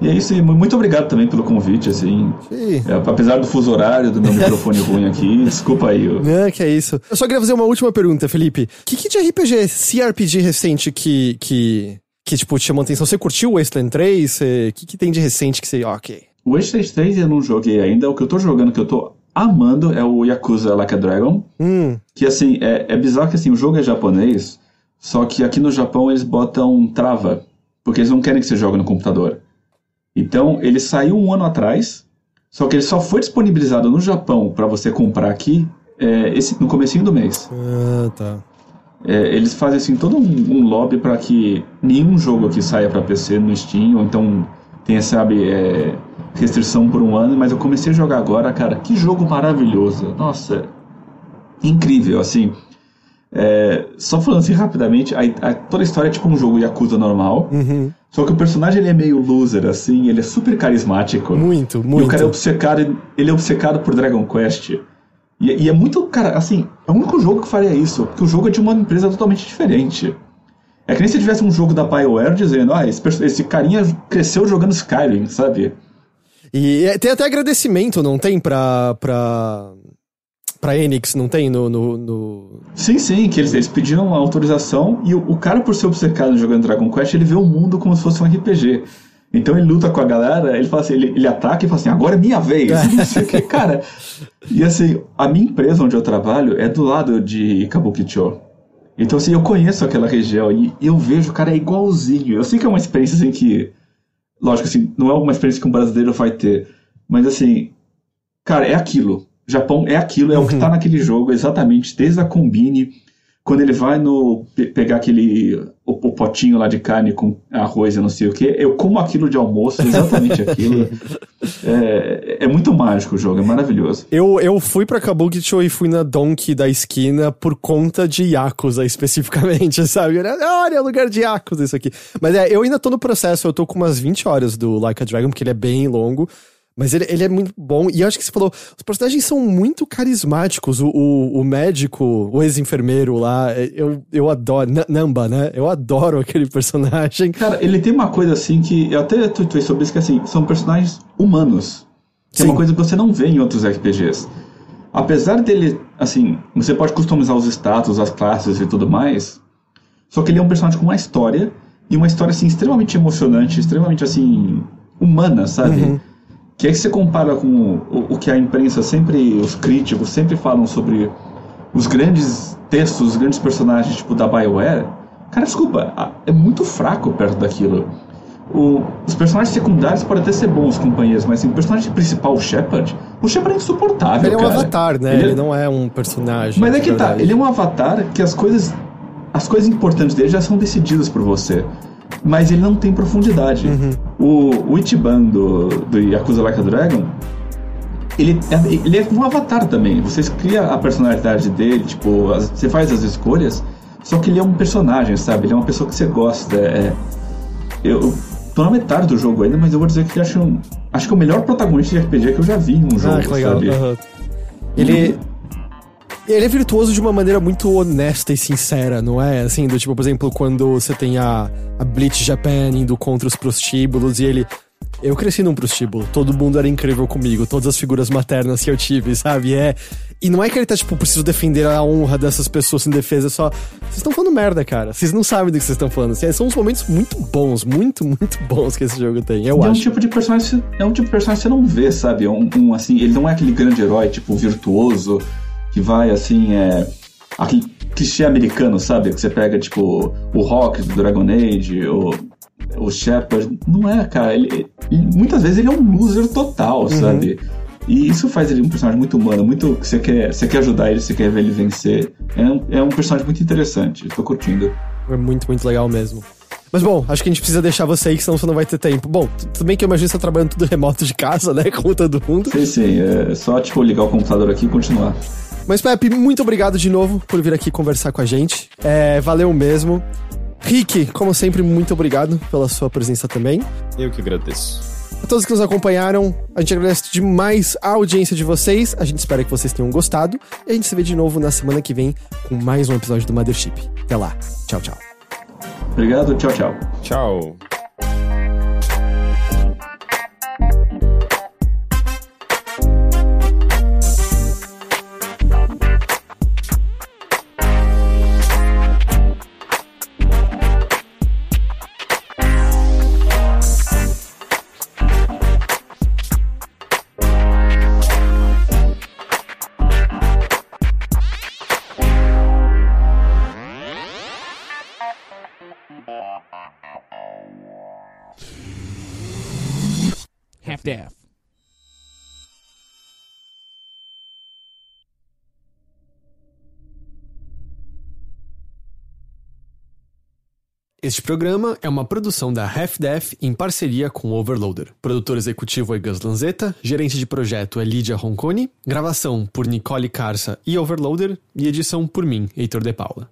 E é isso, e muito obrigado também pelo convite, assim. É, apesar do fuso horário, do meu microfone ruim aqui, desculpa aí. Eu... Não, que é isso. Eu só queria fazer uma última pergunta, Felipe. Que, que de RPG, CRPG recente que, que que, tipo, te chamou atenção? Você curtiu o Wasteland 3? O que, que tem de recente que você. Ok. O Wasteland 3 eu não joguei ainda. O que eu tô jogando, que eu tô amando, é o Yakuza Like a Dragon. Hum. Que, assim, é, é bizarro que, assim, o jogo é japonês, só que aqui no Japão eles botam trava, porque eles não querem que você jogue no computador. Então, ele saiu um ano atrás, só que ele só foi disponibilizado no Japão para você comprar aqui é, esse, no comecinho do mês. Ah, tá. É, eles fazem assim todo um, um lobby para que nenhum jogo aqui saia para PC no Steam, ou então tenha, sabe, é, restrição por um ano, mas eu comecei a jogar agora, cara, que jogo maravilhoso. Nossa, incrível, assim. É, só falando assim rapidamente, a, a, toda a história é tipo um jogo Yakuza normal. Uhum. Só que o personagem ele é meio loser, assim, ele é super carismático. Muito, muito. E o cara é obcecado, ele é obcecado por Dragon Quest. E, e, é muito, cara, assim, é o único jogo que faria isso, porque o jogo é de uma empresa totalmente diferente. É que nem se tivesse um jogo da BioWare dizendo, ah, esse, esse carinha cresceu jogando Skyrim, sabe? E tem até agradecimento, não tem, pra, pra, pra Enix, não tem no, no, no... Sim, sim, que eles, eles pediram autorização e o, o, cara, por ser obcecado jogando Dragon Quest, ele vê o mundo como se fosse um RPG. Então ele luta com a galera, ele fala assim, ele, ele ataca e fala assim, agora é minha vez. o que, cara. E assim, a minha empresa onde eu trabalho é do lado de Kabukicho. Então assim, eu conheço aquela região e eu vejo, cara, é igualzinho. Eu sei que é uma experiência assim que. Lógico assim, não é uma experiência que um brasileiro vai ter. Mas assim, cara, é aquilo. Japão é aquilo, é uhum. o que tá naquele jogo, exatamente, desde a combine quando ele vai no pegar aquele o, o, potinho lá de carne com arroz e não sei o que, eu como aquilo de almoço, exatamente aquilo. É, é, muito mágico o jogo, é maravilhoso. Eu, eu fui pra Kabukicho e fui na Donkey da esquina por conta de Yakuza especificamente, sabe? Olha, é lugar de Yakuza isso aqui. Mas é, eu ainda tô no processo, eu tô com umas 20 horas do Like a Dragon, porque ele é bem longo. Mas ele, ele é muito bom. E eu acho que você falou, os personagens são muito carismáticos. O, o, o médico, o ex-enfermeiro lá, é, eu, eu adoro. Namba, né? Eu adoro aquele personagem. Cara, ele tem uma coisa assim que. Eu até tuitei sobre isso, que assim, são personagens humanos. Que Sim. é uma coisa que você não vê em outros RPGs. Apesar dele, assim, você pode customizar os status, as classes e tudo mais. Só que ele é um personagem com uma história. E uma história, assim, extremamente emocionante, extremamente, assim, humana, sabe? Uhum que aí você compara com o, o, que a imprensa sempre, os críticos sempre falam sobre os grandes textos, os grandes personagens tipo da BioWare, cara, desculpa, é muito fraco perto daquilo. O, os personagens secundários podem até ser bons companheiros, mas assim, o personagem principal, o Shepard, o Shepard é insuportável. Ele é um cara. avatar, né? Ele, ele, não é um personagem. Mas é que tá, ele é um avatar que as coisas. As coisas importantes dele já são decididas por você mas ele não tem profundidade. Uhum. O, o Ichiban do, do Yakuza Like a Dragon, ele é, ele é um avatar também. Você cria a personalidade dele, tipo, as, você faz as escolhas, só que ele é um personagem, sabe? Ele é uma pessoa que você gosta. É, eu tô na metade do jogo ainda, mas eu vou dizer que acho, acho que é o melhor protagonista de RPG que eu já vi em um ah, jogo, ah, que legal. sabe? Uhum. Ele, ele é virtuoso de uma maneira muito honesta e sincera, não é? Assim, do tipo, por exemplo, quando você tem a, a Blitz Japan indo contra os prostíbulos e ele. Eu cresci num prostíbulo, todo mundo era incrível comigo, todas as figuras maternas que eu tive, sabe? É. E não é que ele tá, tipo, preciso defender a honra dessas pessoas em defesa, é só. Vocês estão falando merda, cara. Vocês não sabem do que vocês estão falando. Assim, são uns momentos muito bons, muito, muito bons que esse jogo tem. Eu e acho. É um tipo de personagem. É um tipo de personagem que você não vê, sabe? É um, um assim, ele não é aquele grande herói, tipo, virtuoso que vai assim, é. Aquele clichê americano, sabe? Que você pega, tipo, o Rock do Dragon Age, o, o Shepard. Não é, cara. Ele, ele, muitas vezes ele é um loser total, uhum. sabe? E isso faz ele um personagem muito humano, muito. Você quer, você quer ajudar ele, você quer ver ele vencer. É um, é um personagem muito interessante, estou curtindo. É muito, muito legal mesmo. Mas bom, acho que a gente precisa deixar você aí, senão você não vai ter tempo. Bom, tudo bem que eu imagino você tá trabalhando tudo remoto de casa, né? Como todo mundo. Sim, sim. É só, tipo, ligar o computador aqui e continuar. Mas, Pepe, muito obrigado de novo por vir aqui conversar com a gente. É, valeu mesmo. Rick, como sempre, muito obrigado pela sua presença também. Eu que agradeço. A todos que nos acompanharam, a gente agradece demais a audiência de vocês. A gente espera que vocês tenham gostado. E a gente se vê de novo na semana que vem com mais um episódio do Mothership. Até lá. Tchau, tchau. Obrigado. Tchau, tchau. Tchau. Este programa é uma produção da Half-Def em parceria com o Overloader. Produtor executivo é Gus Lanzetta, gerente de projeto é Lídia Roncone, gravação por Nicole Carça e Overloader e edição por mim, Heitor De Paula.